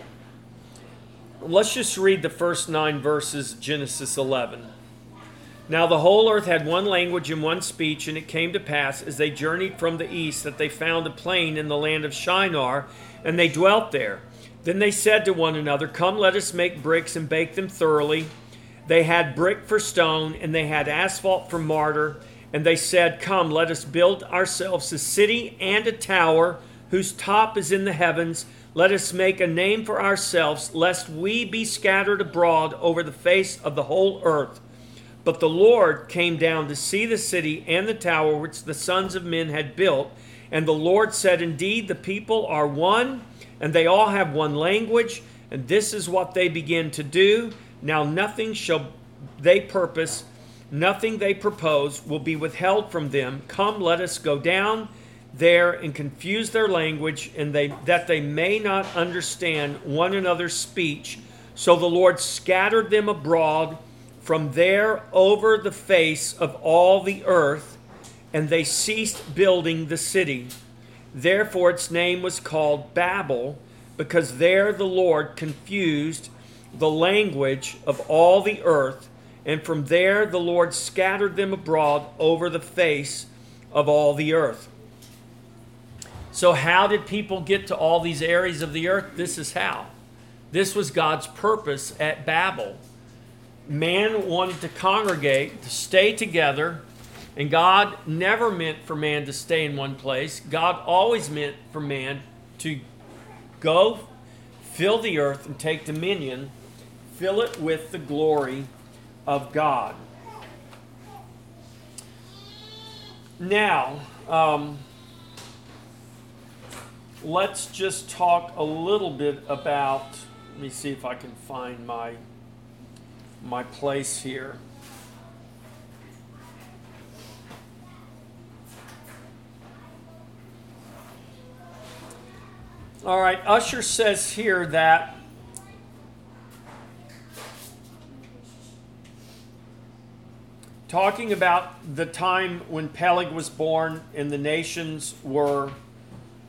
[SPEAKER 1] Let's just read the first nine verses, Genesis 11. Now the whole earth had one language and one speech, and it came to pass as they journeyed from the east that they found a plain in the land of Shinar, and they dwelt there. Then they said to one another, Come, let us make bricks and bake them thoroughly. They had brick for stone, and they had asphalt for mortar. And they said, Come, let us build ourselves a city and a tower whose top is in the heavens. Let us make a name for ourselves, lest we be scattered abroad over the face of the whole earth. But the Lord came down to see the city and the tower which the sons of men had built. And the Lord said, Indeed, the people are one, and they all have one language, and this is what they begin to do. Now nothing shall they purpose, nothing they propose will be withheld from them. Come, let us go down there and confuse their language, and they that they may not understand one another's speech. So the Lord scattered them abroad from there over the face of all the earth, and they ceased building the city. Therefore, its name was called Babel, because there the Lord confused the language of all the earth, and from there the Lord scattered them abroad over the face of all the earth. So, how did people get to all these areas of the earth? This is how. This was God's purpose at Babel man wanted to congregate, to stay together, and God never meant for man to stay in one place. God always meant for man to go fill the earth and take dominion, fill it with the glory of God. Now, um, let's just talk a little bit about. Let me see if I can find my my place here. All right, Ussher says here that talking about the time when Peleg was born and the nations were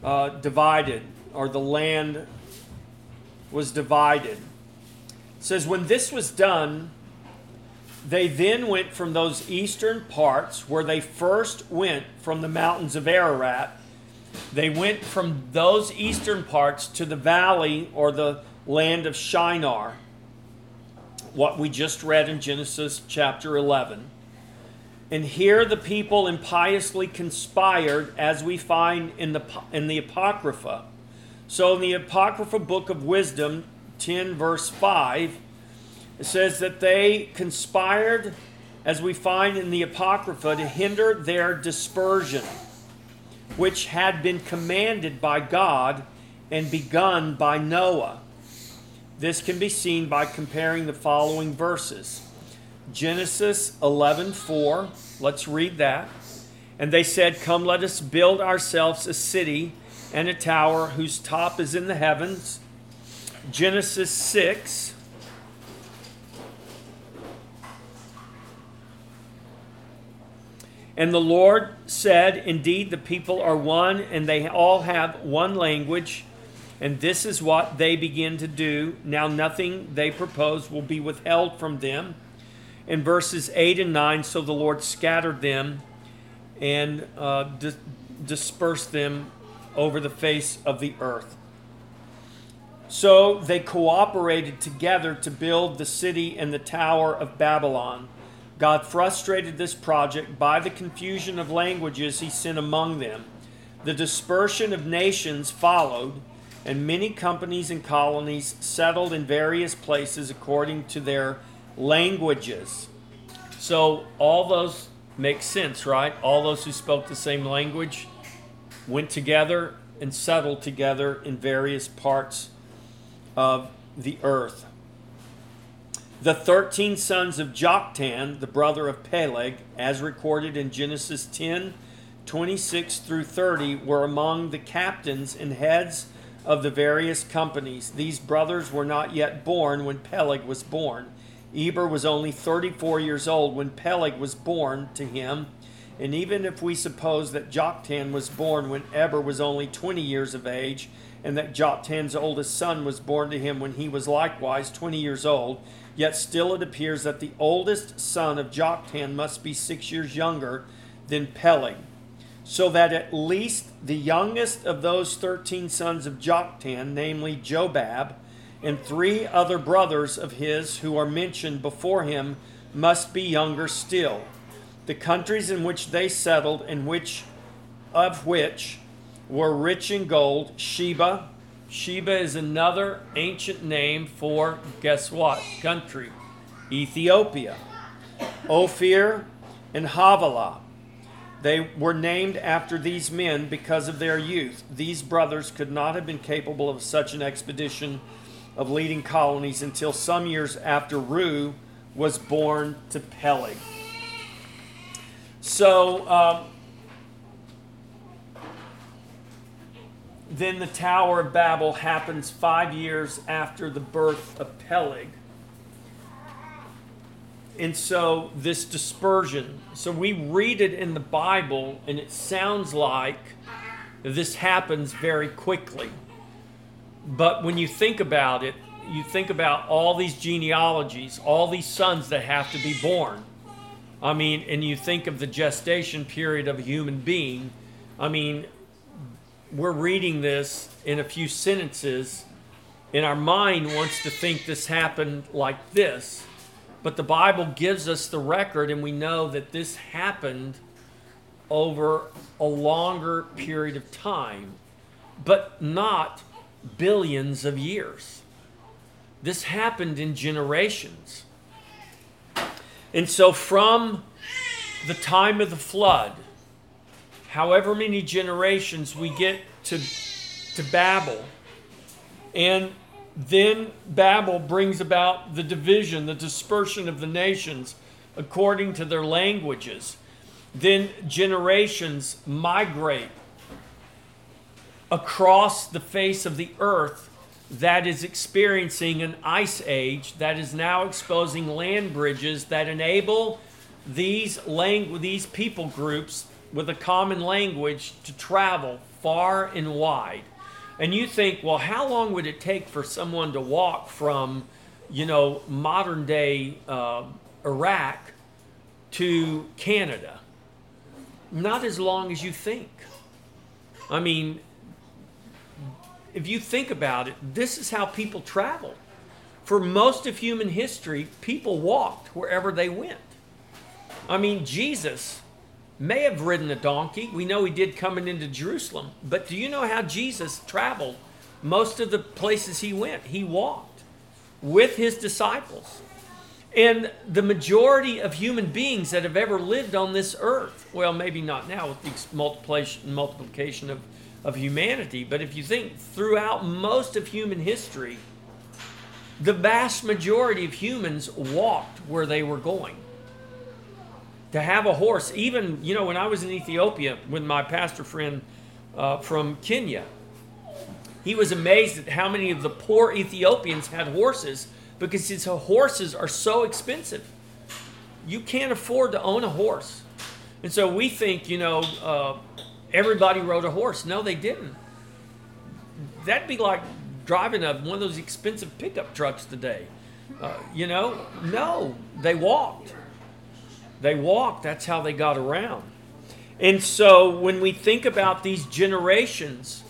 [SPEAKER 1] uh, divided, or the land was divided. Says, When this was done, they then went from those eastern parts where they first went from the mountains of Ararat. They went from those eastern parts to the valley or the land of Shinar, what we just read in Genesis chapter 11. And here the people impiously conspired, as we find in the, in the Apocrypha. So, in the Apocrypha book of Wisdom, 10 verse 5, it says that they conspired, as we find in the Apocrypha, to hinder their dispersion, which had been commanded by God and begun by Noah. This can be seen by comparing the following verses. Genesis 11:4. Let's read that. And they said, "Come, let us build ourselves a city and a tower whose top is in the heavens." Genesis 6 And the Lord said, Indeed, the people are one, and they all have one language, and this is what they begin to do. Now, nothing they propose will be withheld from them. In verses 8 and 9, so the Lord scattered them and uh, di- dispersed them over the face of the earth. So they cooperated together to build the city and the tower of Babylon. God frustrated this project by the confusion of languages he sent among them. The dispersion of nations followed, and many companies and colonies settled in various places according to their languages. So, all those make sense, right? All those who spoke the same language went together and settled together in various parts of the earth. The 13 sons of Joktan, the brother of Peleg, as recorded in Genesis 10 26 through 30, were among the captains and heads of the various companies. These brothers were not yet born when Peleg was born. Eber was only 34 years old when Peleg was born to him. And even if we suppose that Joktan was born when Eber was only 20 years of age, and that Joktan's oldest son was born to him when he was likewise 20 years old, Yet still it appears that the oldest son of Joktan must be six years younger than Peleg, so that at least the youngest of those thirteen sons of Joktan, namely Jobab, and three other brothers of his who are mentioned before him, must be younger still. The countries in which they settled, and which of which were rich in gold, Sheba, Sheba is another ancient name for, guess what, country? Ethiopia. Ophir and Havilah. They were named after these men because of their youth. These brothers could not have been capable of such an expedition of leading colonies until some years after Reu was born to Peleg. So, um, then the Tower of Babel happens five years after the birth of Peleg. And so this dispersion, so we read it in the Bible, and it sounds like this happens very quickly. But when you think about it, you think about all these genealogies, all these sons that have to be born. I mean, and you think of the gestation period of a human being. I mean, we're reading this in a few sentences, and our mind wants to think this happened like this. But the Bible gives us the record, and we know that this happened over a longer period of time, but not billions of years. This happened in generations. And so, from the time of the flood, however many generations we get to, to Babel, and then Babel brings about the division, the dispersion of the nations according to their languages. Then generations migrate across the face of the earth that is experiencing an ice age that is now exposing land bridges that enable these lang- these people groups with a common language to travel far and wide. And you think, well, how long would it take for someone to walk from, you know, modern day uh, Iraq to Canada? Not as long as you think. I mean, if you think about it, this is how people travel. For most of human history, people walked wherever they went. I mean, Jesus may have ridden a donkey. We know he did coming into Jerusalem. But do you know how Jesus traveled most of the places he went? He walked with his disciples. And the majority of human beings that have ever lived on this earth, well, maybe not now with the multiplication, of, of humanity, but if you think throughout most of human history, the vast majority of humans walked where they were going to have a horse, even, you know, when I was in Ethiopia with my pastor friend uh, from Kenya, he was amazed at how many of the poor Ethiopians had horses because his horses are so expensive. You can't afford to own a horse. And so we think, you know, uh, everybody rode a horse. No, they didn't. That'd be like driving a, one of those expensive pickup trucks today. Uh, you know, no, they walked. They walked, that's how they got around. And so when we think about these generations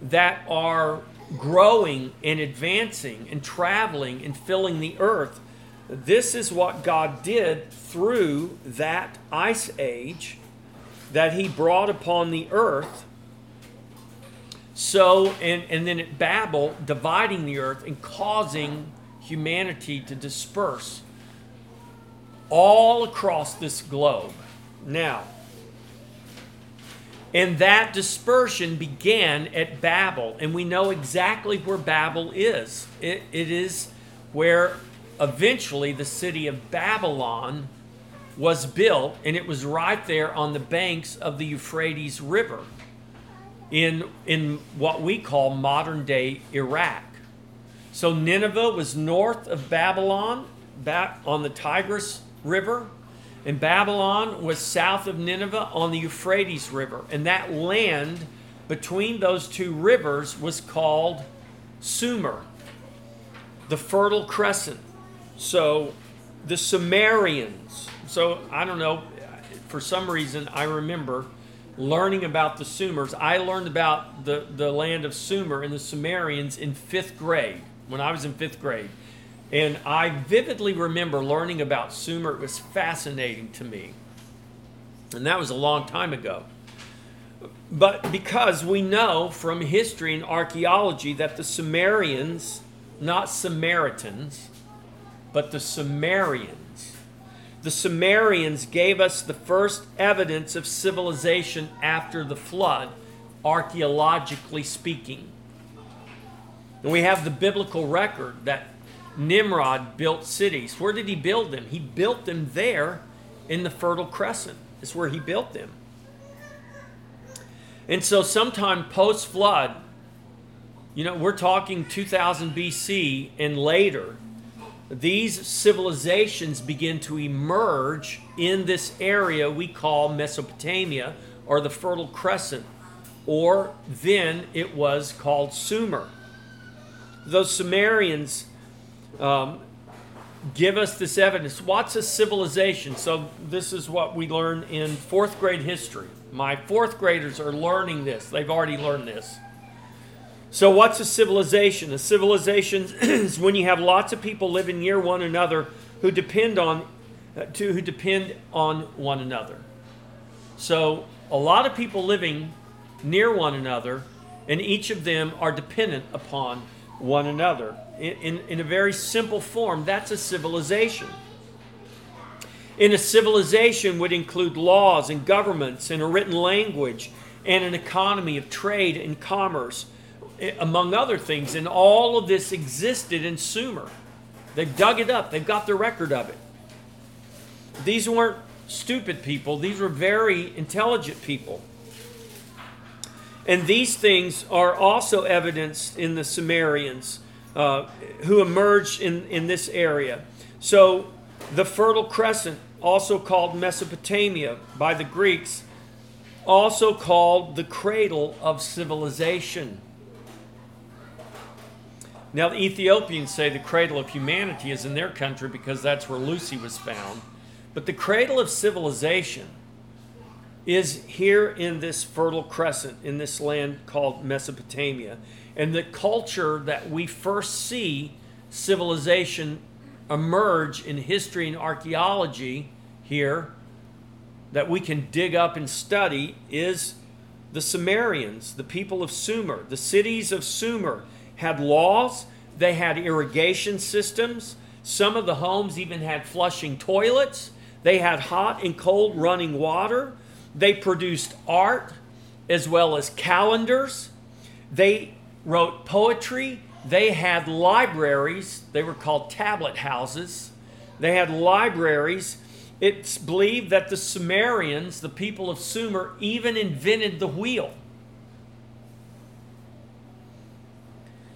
[SPEAKER 1] that are growing and advancing and traveling and filling the earth, this is what God did through that ice age that He brought upon the earth. So, and, and then at Babel, dividing the earth and causing humanity to disperse all across this globe. Now, and that dispersion began at Babel, and we know exactly where Babel is. It, it is where eventually the city of Babylon was built, and it was right there on the banks of the Euphrates River in, in what we call modern day Iraq. So Nineveh was north of Babylon, back on the Tigris River, and Babylon was south of Nineveh on the Euphrates River. And that land between those two rivers was called Sumer, the Fertile Crescent. So the Sumerians, so I don't know, for some reason I remember learning about the Sumers. I learned about the, the land of Sumer and the Sumerians in fifth grade, when I was in fifth grade. And I vividly remember learning about Sumer. It was fascinating to me. And that was a long time ago. But because we know from history and archaeology that the Sumerians, not Samaritans, but the Sumerians, the Sumerians gave us the first evidence of civilization after the flood, archaeologically speaking. And we have the biblical record that Nimrod built cities. Where did he build them? He built them there in the Fertile Crescent, is where he built them. And so, sometime post flood, you know, we're talking 2000 BC and later, these civilizations begin to emerge in this area we call Mesopotamia or the Fertile Crescent, or then it was called Sumer. Those Sumerians um, give us this evidence. What's a civilization? So, this is what we learn in fourth grade history. My fourth graders are learning this, they've already learned this. So, what's a civilization? A civilization is when you have lots of people living near one another who depend on uh, to who depend on one another. So, a lot of people living near one another, and each of them are dependent upon one another. In, in, a very simple form, that's a civilization. In a civilization would include laws and governments and a written language and an economy of trade and commerce, eh, among other things. And all of this existed in Sumer. They've dug it up, they've got the record of it. These weren't stupid people, these were very intelligent people. And these things are also evidenced in the Sumerians uh, who emerged in, in this area. So, the Fertile Crescent, also called Mesopotamia by the Greeks, also called the cradle of civilization. Now, the Ethiopians say the cradle of humanity is in their country because that's where Lucy was found. But the cradle of civilization is here in this fertile crescent, in this land called Mesopotamia. And the culture that we first see civilization emerge in history and archaeology here that we can dig up and study is the Sumerians, the people of Sumer. The cities of Sumer had laws, they had irrigation systems. Some of the homes even had flushing toilets. They had hot and cold running water. They produced art as well as calendars. They wrote poetry. They had libraries. They were called tablet houses. They had libraries. It's believed that the Sumerians, the people of Sumer, even invented the wheel.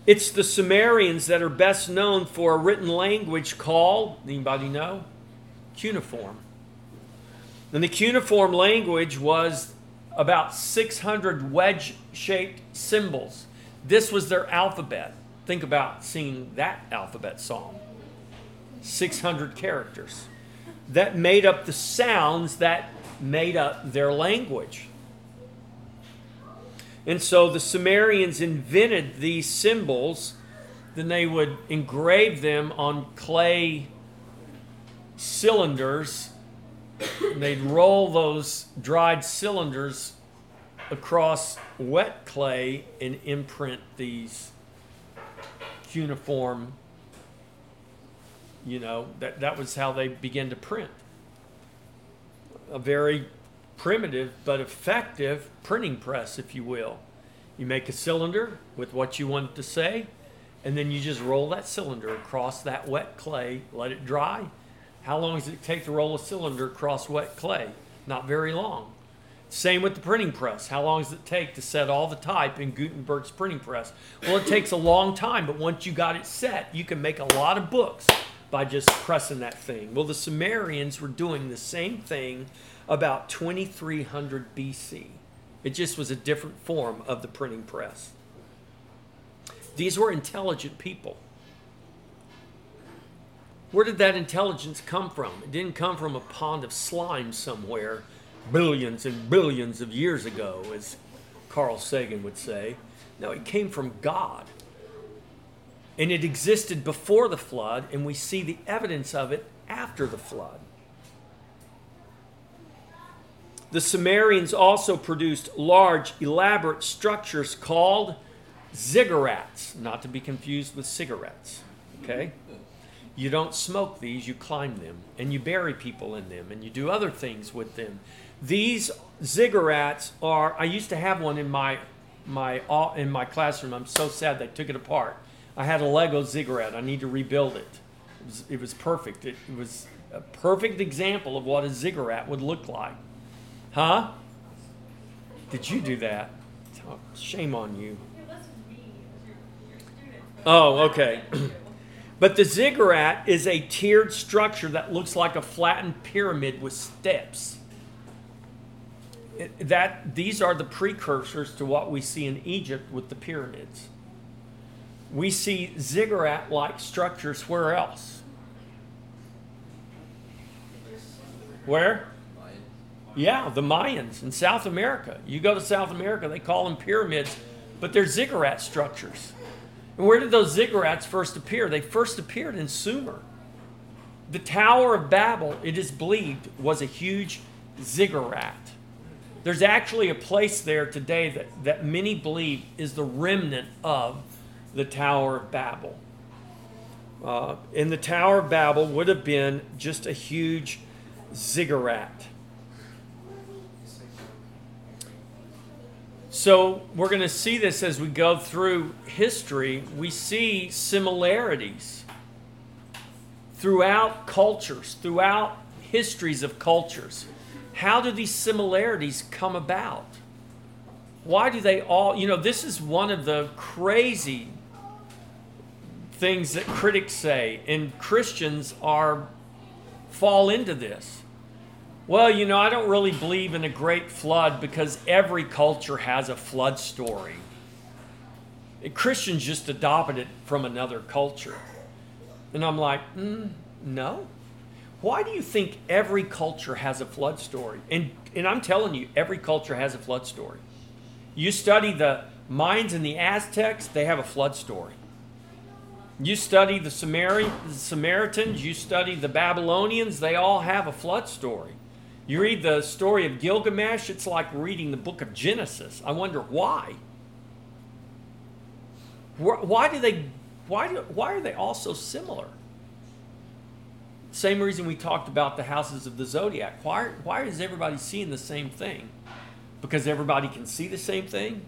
[SPEAKER 1] It's the Sumerians that are best known for a written language called, anybody know? Cuneiform. And the cuneiform language was about 600 wedge shaped symbols. This was their alphabet. Think about seeing that alphabet song 600 characters that made up the sounds that made up their language. And so the Sumerians invented these symbols, then they would engrave them on clay cylinders. And they'd roll those dried cylinders across wet clay and imprint these cuneiform you know that, that was how they began to print. A very primitive but effective printing press if you will. You make a cylinder with what you want to say and then you just roll that cylinder across that wet clay let it dry. How long does it take to roll a cylinder across wet clay? Not very long same with the printing press. How long does it take to set all the type in Gutenberg's printing press? Well, it takes a long time, but once you got it set, you can make a lot of books by just pressing that thing. Well, the Sumerians were doing the same thing about 2300 BC. It just was a different form of the printing press. These were intelligent people. Where did that intelligence come from? It didn't come from a pond of slime somewhere billions and billions of years ago, as Carl Sagan would say. No, it came from God. And it existed before the flood, and we see the evidence of it after the flood. The Sumerians also produced large, elaborate structures called ziggurats, not to be confused with cigarettes. Okay? You don't smoke these, you climb them, and you bury people in them, and you do other things with them. These ziggurats are. I used to have one in my my in my classroom. I'm so sad they took it apart. I had a Lego ziggurat. I need to rebuild it. It was, it was perfect. It, it was a perfect example of what a ziggurat would look like. Huh? Did you do that? Oh, shame on you. Oh, okay. But the ziggurat is a tiered structure that looks like a flattened pyramid with steps. That these are the precursors to what we see in Egypt with the pyramids. We see ziggurat-like structures where else? Where? Yeah, the Mayans in South America. You go to South America, they call them pyramids, but they're ziggurat structures. And where did those ziggurats first appear? They first appeared in Sumer. The Tower of Babel, it is believed, was a huge ziggurat. There's actually a place there today that, that many believe is the remnant of the Tower of Babel. Uh, and the Tower of Babel would have been just a huge ziggurat. So we're going to see this as we go through history. We see similarities throughout cultures, throughout histories of cultures. How do these similarities come about? why do they all, you know, this is one of the crazy things that critics say, and Christians are fall into this. Well, you know, I don't really believe in a great flood because every culture has a flood story. Christians just adopted it from another culture. And I'm like, mm, no. Why do you think every culture has a flood story? And, and I'm telling you, every culture has a flood story. You study the Mayans and the Aztecs, they have a flood story. You study the, the Samaritans, you study the Babylonians, they all have a flood story. You read the story of Gilgamesh, it's like reading the book of Genesis. I wonder why. Why do they why do, why are they all so similar? Same reason we talked about the houses of the zodiac. Why why is everybody seeing the same thing? Because everybody can see the same thing?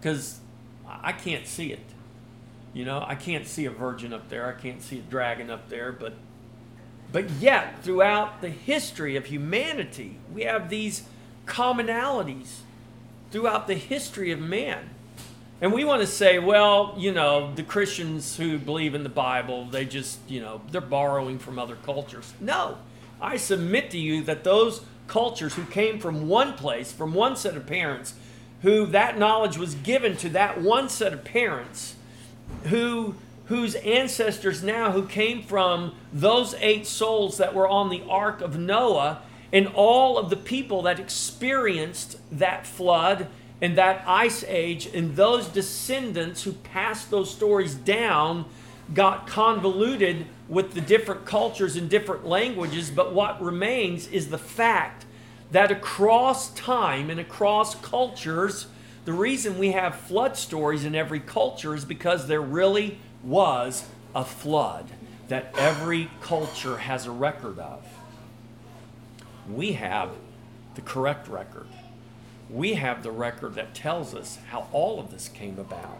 [SPEAKER 1] Because I can't see it. You know, I can't see a virgin up there. I can't see a dragon up there, but but yet throughout the history of humanity, we have these commonalities throughout the history of man. And we want to say, well, you know, the Christians who believe in the Bible, they just, you know, they're borrowing from other cultures. No. I submit to you that those cultures who came from one place, from one set of parents, who that knowledge was given to that one set of parents, who whose ancestors now who came from those eight souls that were on the ark of Noah and all of the people that experienced that flood and that ice age and those descendants who passed those stories down got convoluted with the different cultures and different languages but what remains is the fact that across time and across cultures the reason we have flood stories in every culture is because there really was a flood that every culture has a record of. We have the correct record. We have the record that tells us how all of this came about.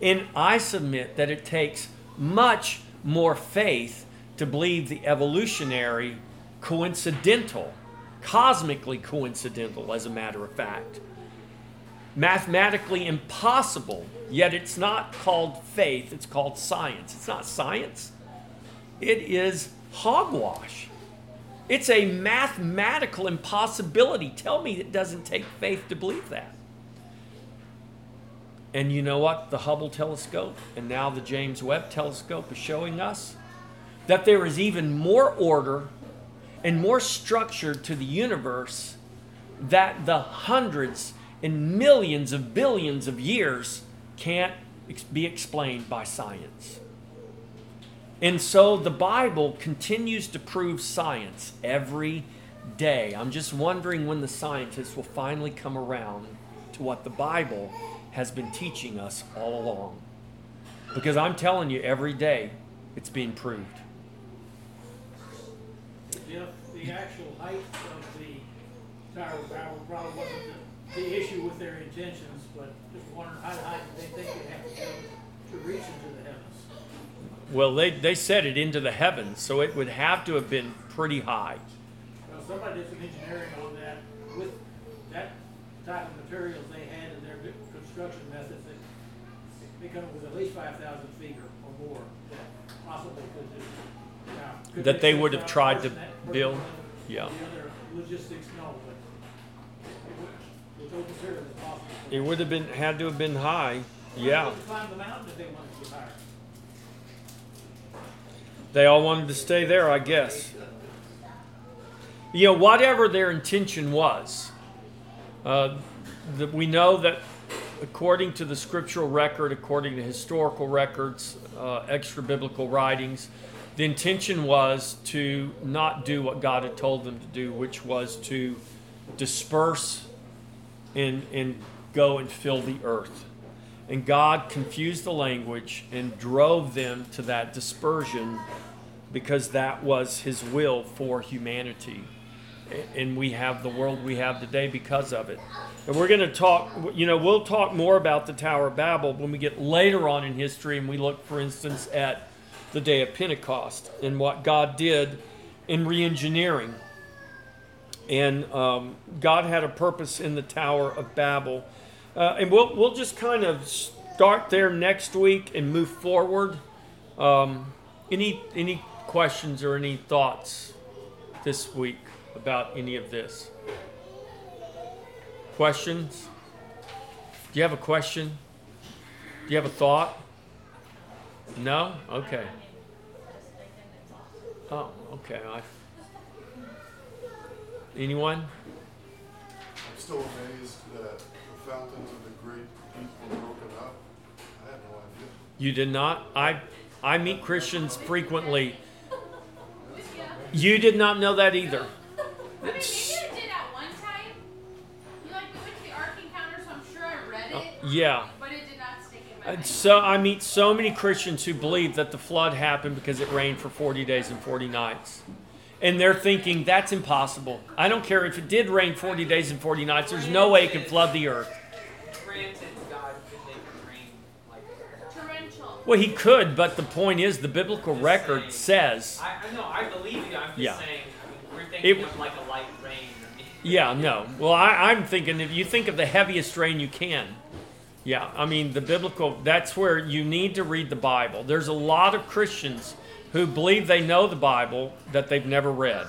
[SPEAKER 1] And I submit that it takes much more faith to believe the evolutionary coincidental, cosmically coincidental, as a matter of fact, mathematically impossible, yet it's not called faith, it's called science. It's not science, it is hogwash. It's a mathematical impossibility. Tell me it doesn't take faith to believe that. And you know what? The Hubble telescope and now the James Webb telescope is showing us that there is even more order and more structure to the universe that the hundreds and millions of billions of years can't be explained by science. And so the Bible continues to prove science every day. I'm just wondering when the scientists will finally come around to what the Bible has been teaching us all along. Because I'm telling you, every day it's being proved.
[SPEAKER 6] The, the actual height of the Tower of Babel probably wasn't the, the issue with their intentions, but just wondering how high they think they had to go to reach into?
[SPEAKER 1] Well, they, they said it into the heavens, so it would have to have been pretty high.
[SPEAKER 6] Well, somebody did some engineering on that with that type of materials they had in their construction methods. They, they come up with at least five thousand feet or, or more that possibly could do. Now, could
[SPEAKER 1] That they would have tried to
[SPEAKER 6] person
[SPEAKER 1] build? Yeah.
[SPEAKER 6] The other logistics, no, but it would- it considered.
[SPEAKER 1] It would have been had to have been high.
[SPEAKER 6] They
[SPEAKER 1] Yeah.
[SPEAKER 6] couldn't Climb the mountain if they
[SPEAKER 1] all wanted to stay there, I guess. You know, whatever their intention was, uh, the, we know that according to the scriptural record, according to historical records, uh, extra biblical writings, the intention was to not do what God had told them to do, which was to disperse and, and go and fill the earth. And God confused the language and drove them to that dispersion because that was His will for humanity. And we have the world we have today because of it. And we're going to talk, you know, we'll talk more about the Tower of Babel when we get later on in history and we look, for instance, at the day of Pentecost and what God did in re engineering and um, God had a purpose in the Tower of Babel. Uh, and we'll, we'll just kind of start there next week and move forward. Um, any, any questions or any thoughts this week about any of this? Questions? Do you have a question? Do you have a thought? No? Okay. Oh, okay. I, anyone?
[SPEAKER 7] I'm still amazed that the fountains of the great deep were broken up. I had no idea.
[SPEAKER 1] You did not? I I meet Christians frequently. You did not know that either.
[SPEAKER 4] I mean, did at one time. You like we went to the Ark Encounter, so I'm sure I read oh, it,
[SPEAKER 1] Yeah.
[SPEAKER 4] but it did not stick in my mind.
[SPEAKER 1] So I meet so many Christians who believe that the flood happened because it rained for 40 days and 40 nights. And they're thinking that's impossible. I don't care if it did rain 40 days and 40 nights. There's no way it can flood the earth.
[SPEAKER 3] Granted, God could make it rain like
[SPEAKER 4] Torrential.
[SPEAKER 1] Well, he could, but the point is the biblical record
[SPEAKER 3] saying.
[SPEAKER 1] says
[SPEAKER 3] I, I know, I believe you. I'm just
[SPEAKER 1] Yeah.
[SPEAKER 3] saying, I mean, we're thinking
[SPEAKER 1] It-
[SPEAKER 3] of like a light rain. I mean,
[SPEAKER 1] Yeah, no. Well, I, I'm thinking if you think of the heaviest rain you can. Yeah, I mean, the biblical, that's where you need to read the Bible. There's a lot of Christians who believe they know the Bible that they've never read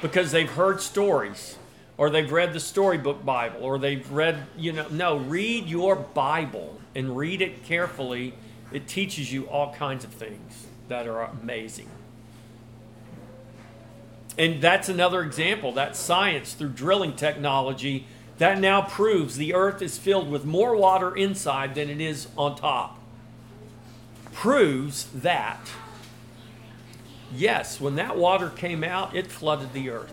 [SPEAKER 1] because they've heard stories or they've read the storybook Bible or they've read, you know, no, read your Bible and read it carefully. It teaches you all kinds of things that are amazing. And that's another example. That science through drilling technology that now proves the earth is filled with more water inside than it is on top. Proves that, yes, when that water came out, it flooded the earth.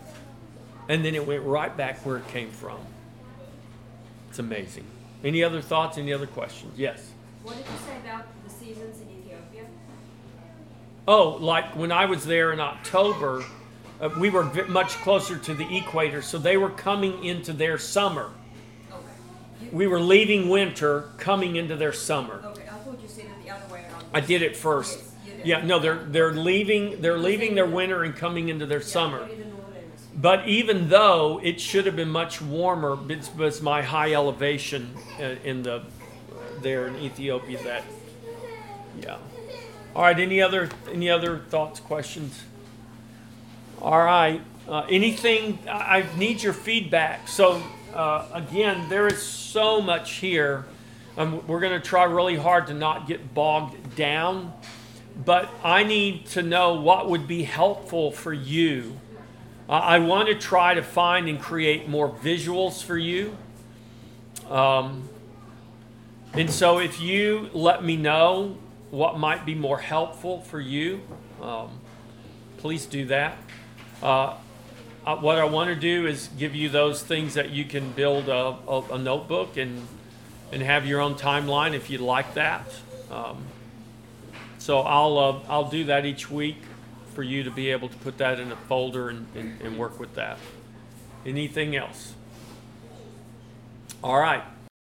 [SPEAKER 1] And then it went right back where it came from. It's amazing. Any other thoughts? Any other questions? Yes.
[SPEAKER 8] What did you say about seasons in Ethiopia?
[SPEAKER 1] Oh, like when I was there in October, uh, we were v- much closer to the equator, so they were coming into their summer.
[SPEAKER 8] Okay. You,
[SPEAKER 1] We were leaving winter, coming into their summer.
[SPEAKER 8] okay, I thought you said it the other way around.
[SPEAKER 1] I did it first.
[SPEAKER 8] Yes, did.
[SPEAKER 1] Yeah, no, they're they're leaving they're leaving their winter and coming into their
[SPEAKER 8] Yeah,
[SPEAKER 1] summer.
[SPEAKER 8] only the northern hemisphere.
[SPEAKER 1] But even though it should have been much warmer, it's, it's my high elevation uh, in the there in Ethiopia that yeah. All right, any other any other thoughts, questions? All right. Uh, anything? I, I need your feedback. So uh, again, there is so much here. Um, we're going to try really hard to not get bogged down, but I need to know what would be helpful for you. Uh, I want to try to find and create more visuals for you. Um, and so, if you let me know what might be more helpful for you, um, please do that. Uh, uh, what I want to do is give you those things that you can build a, a, a notebook and and have your own timeline if you'd like that. Um, so I'll uh, I'll do that each week for you to be able to put that in a folder and, and, and work with that. Anything else? All right.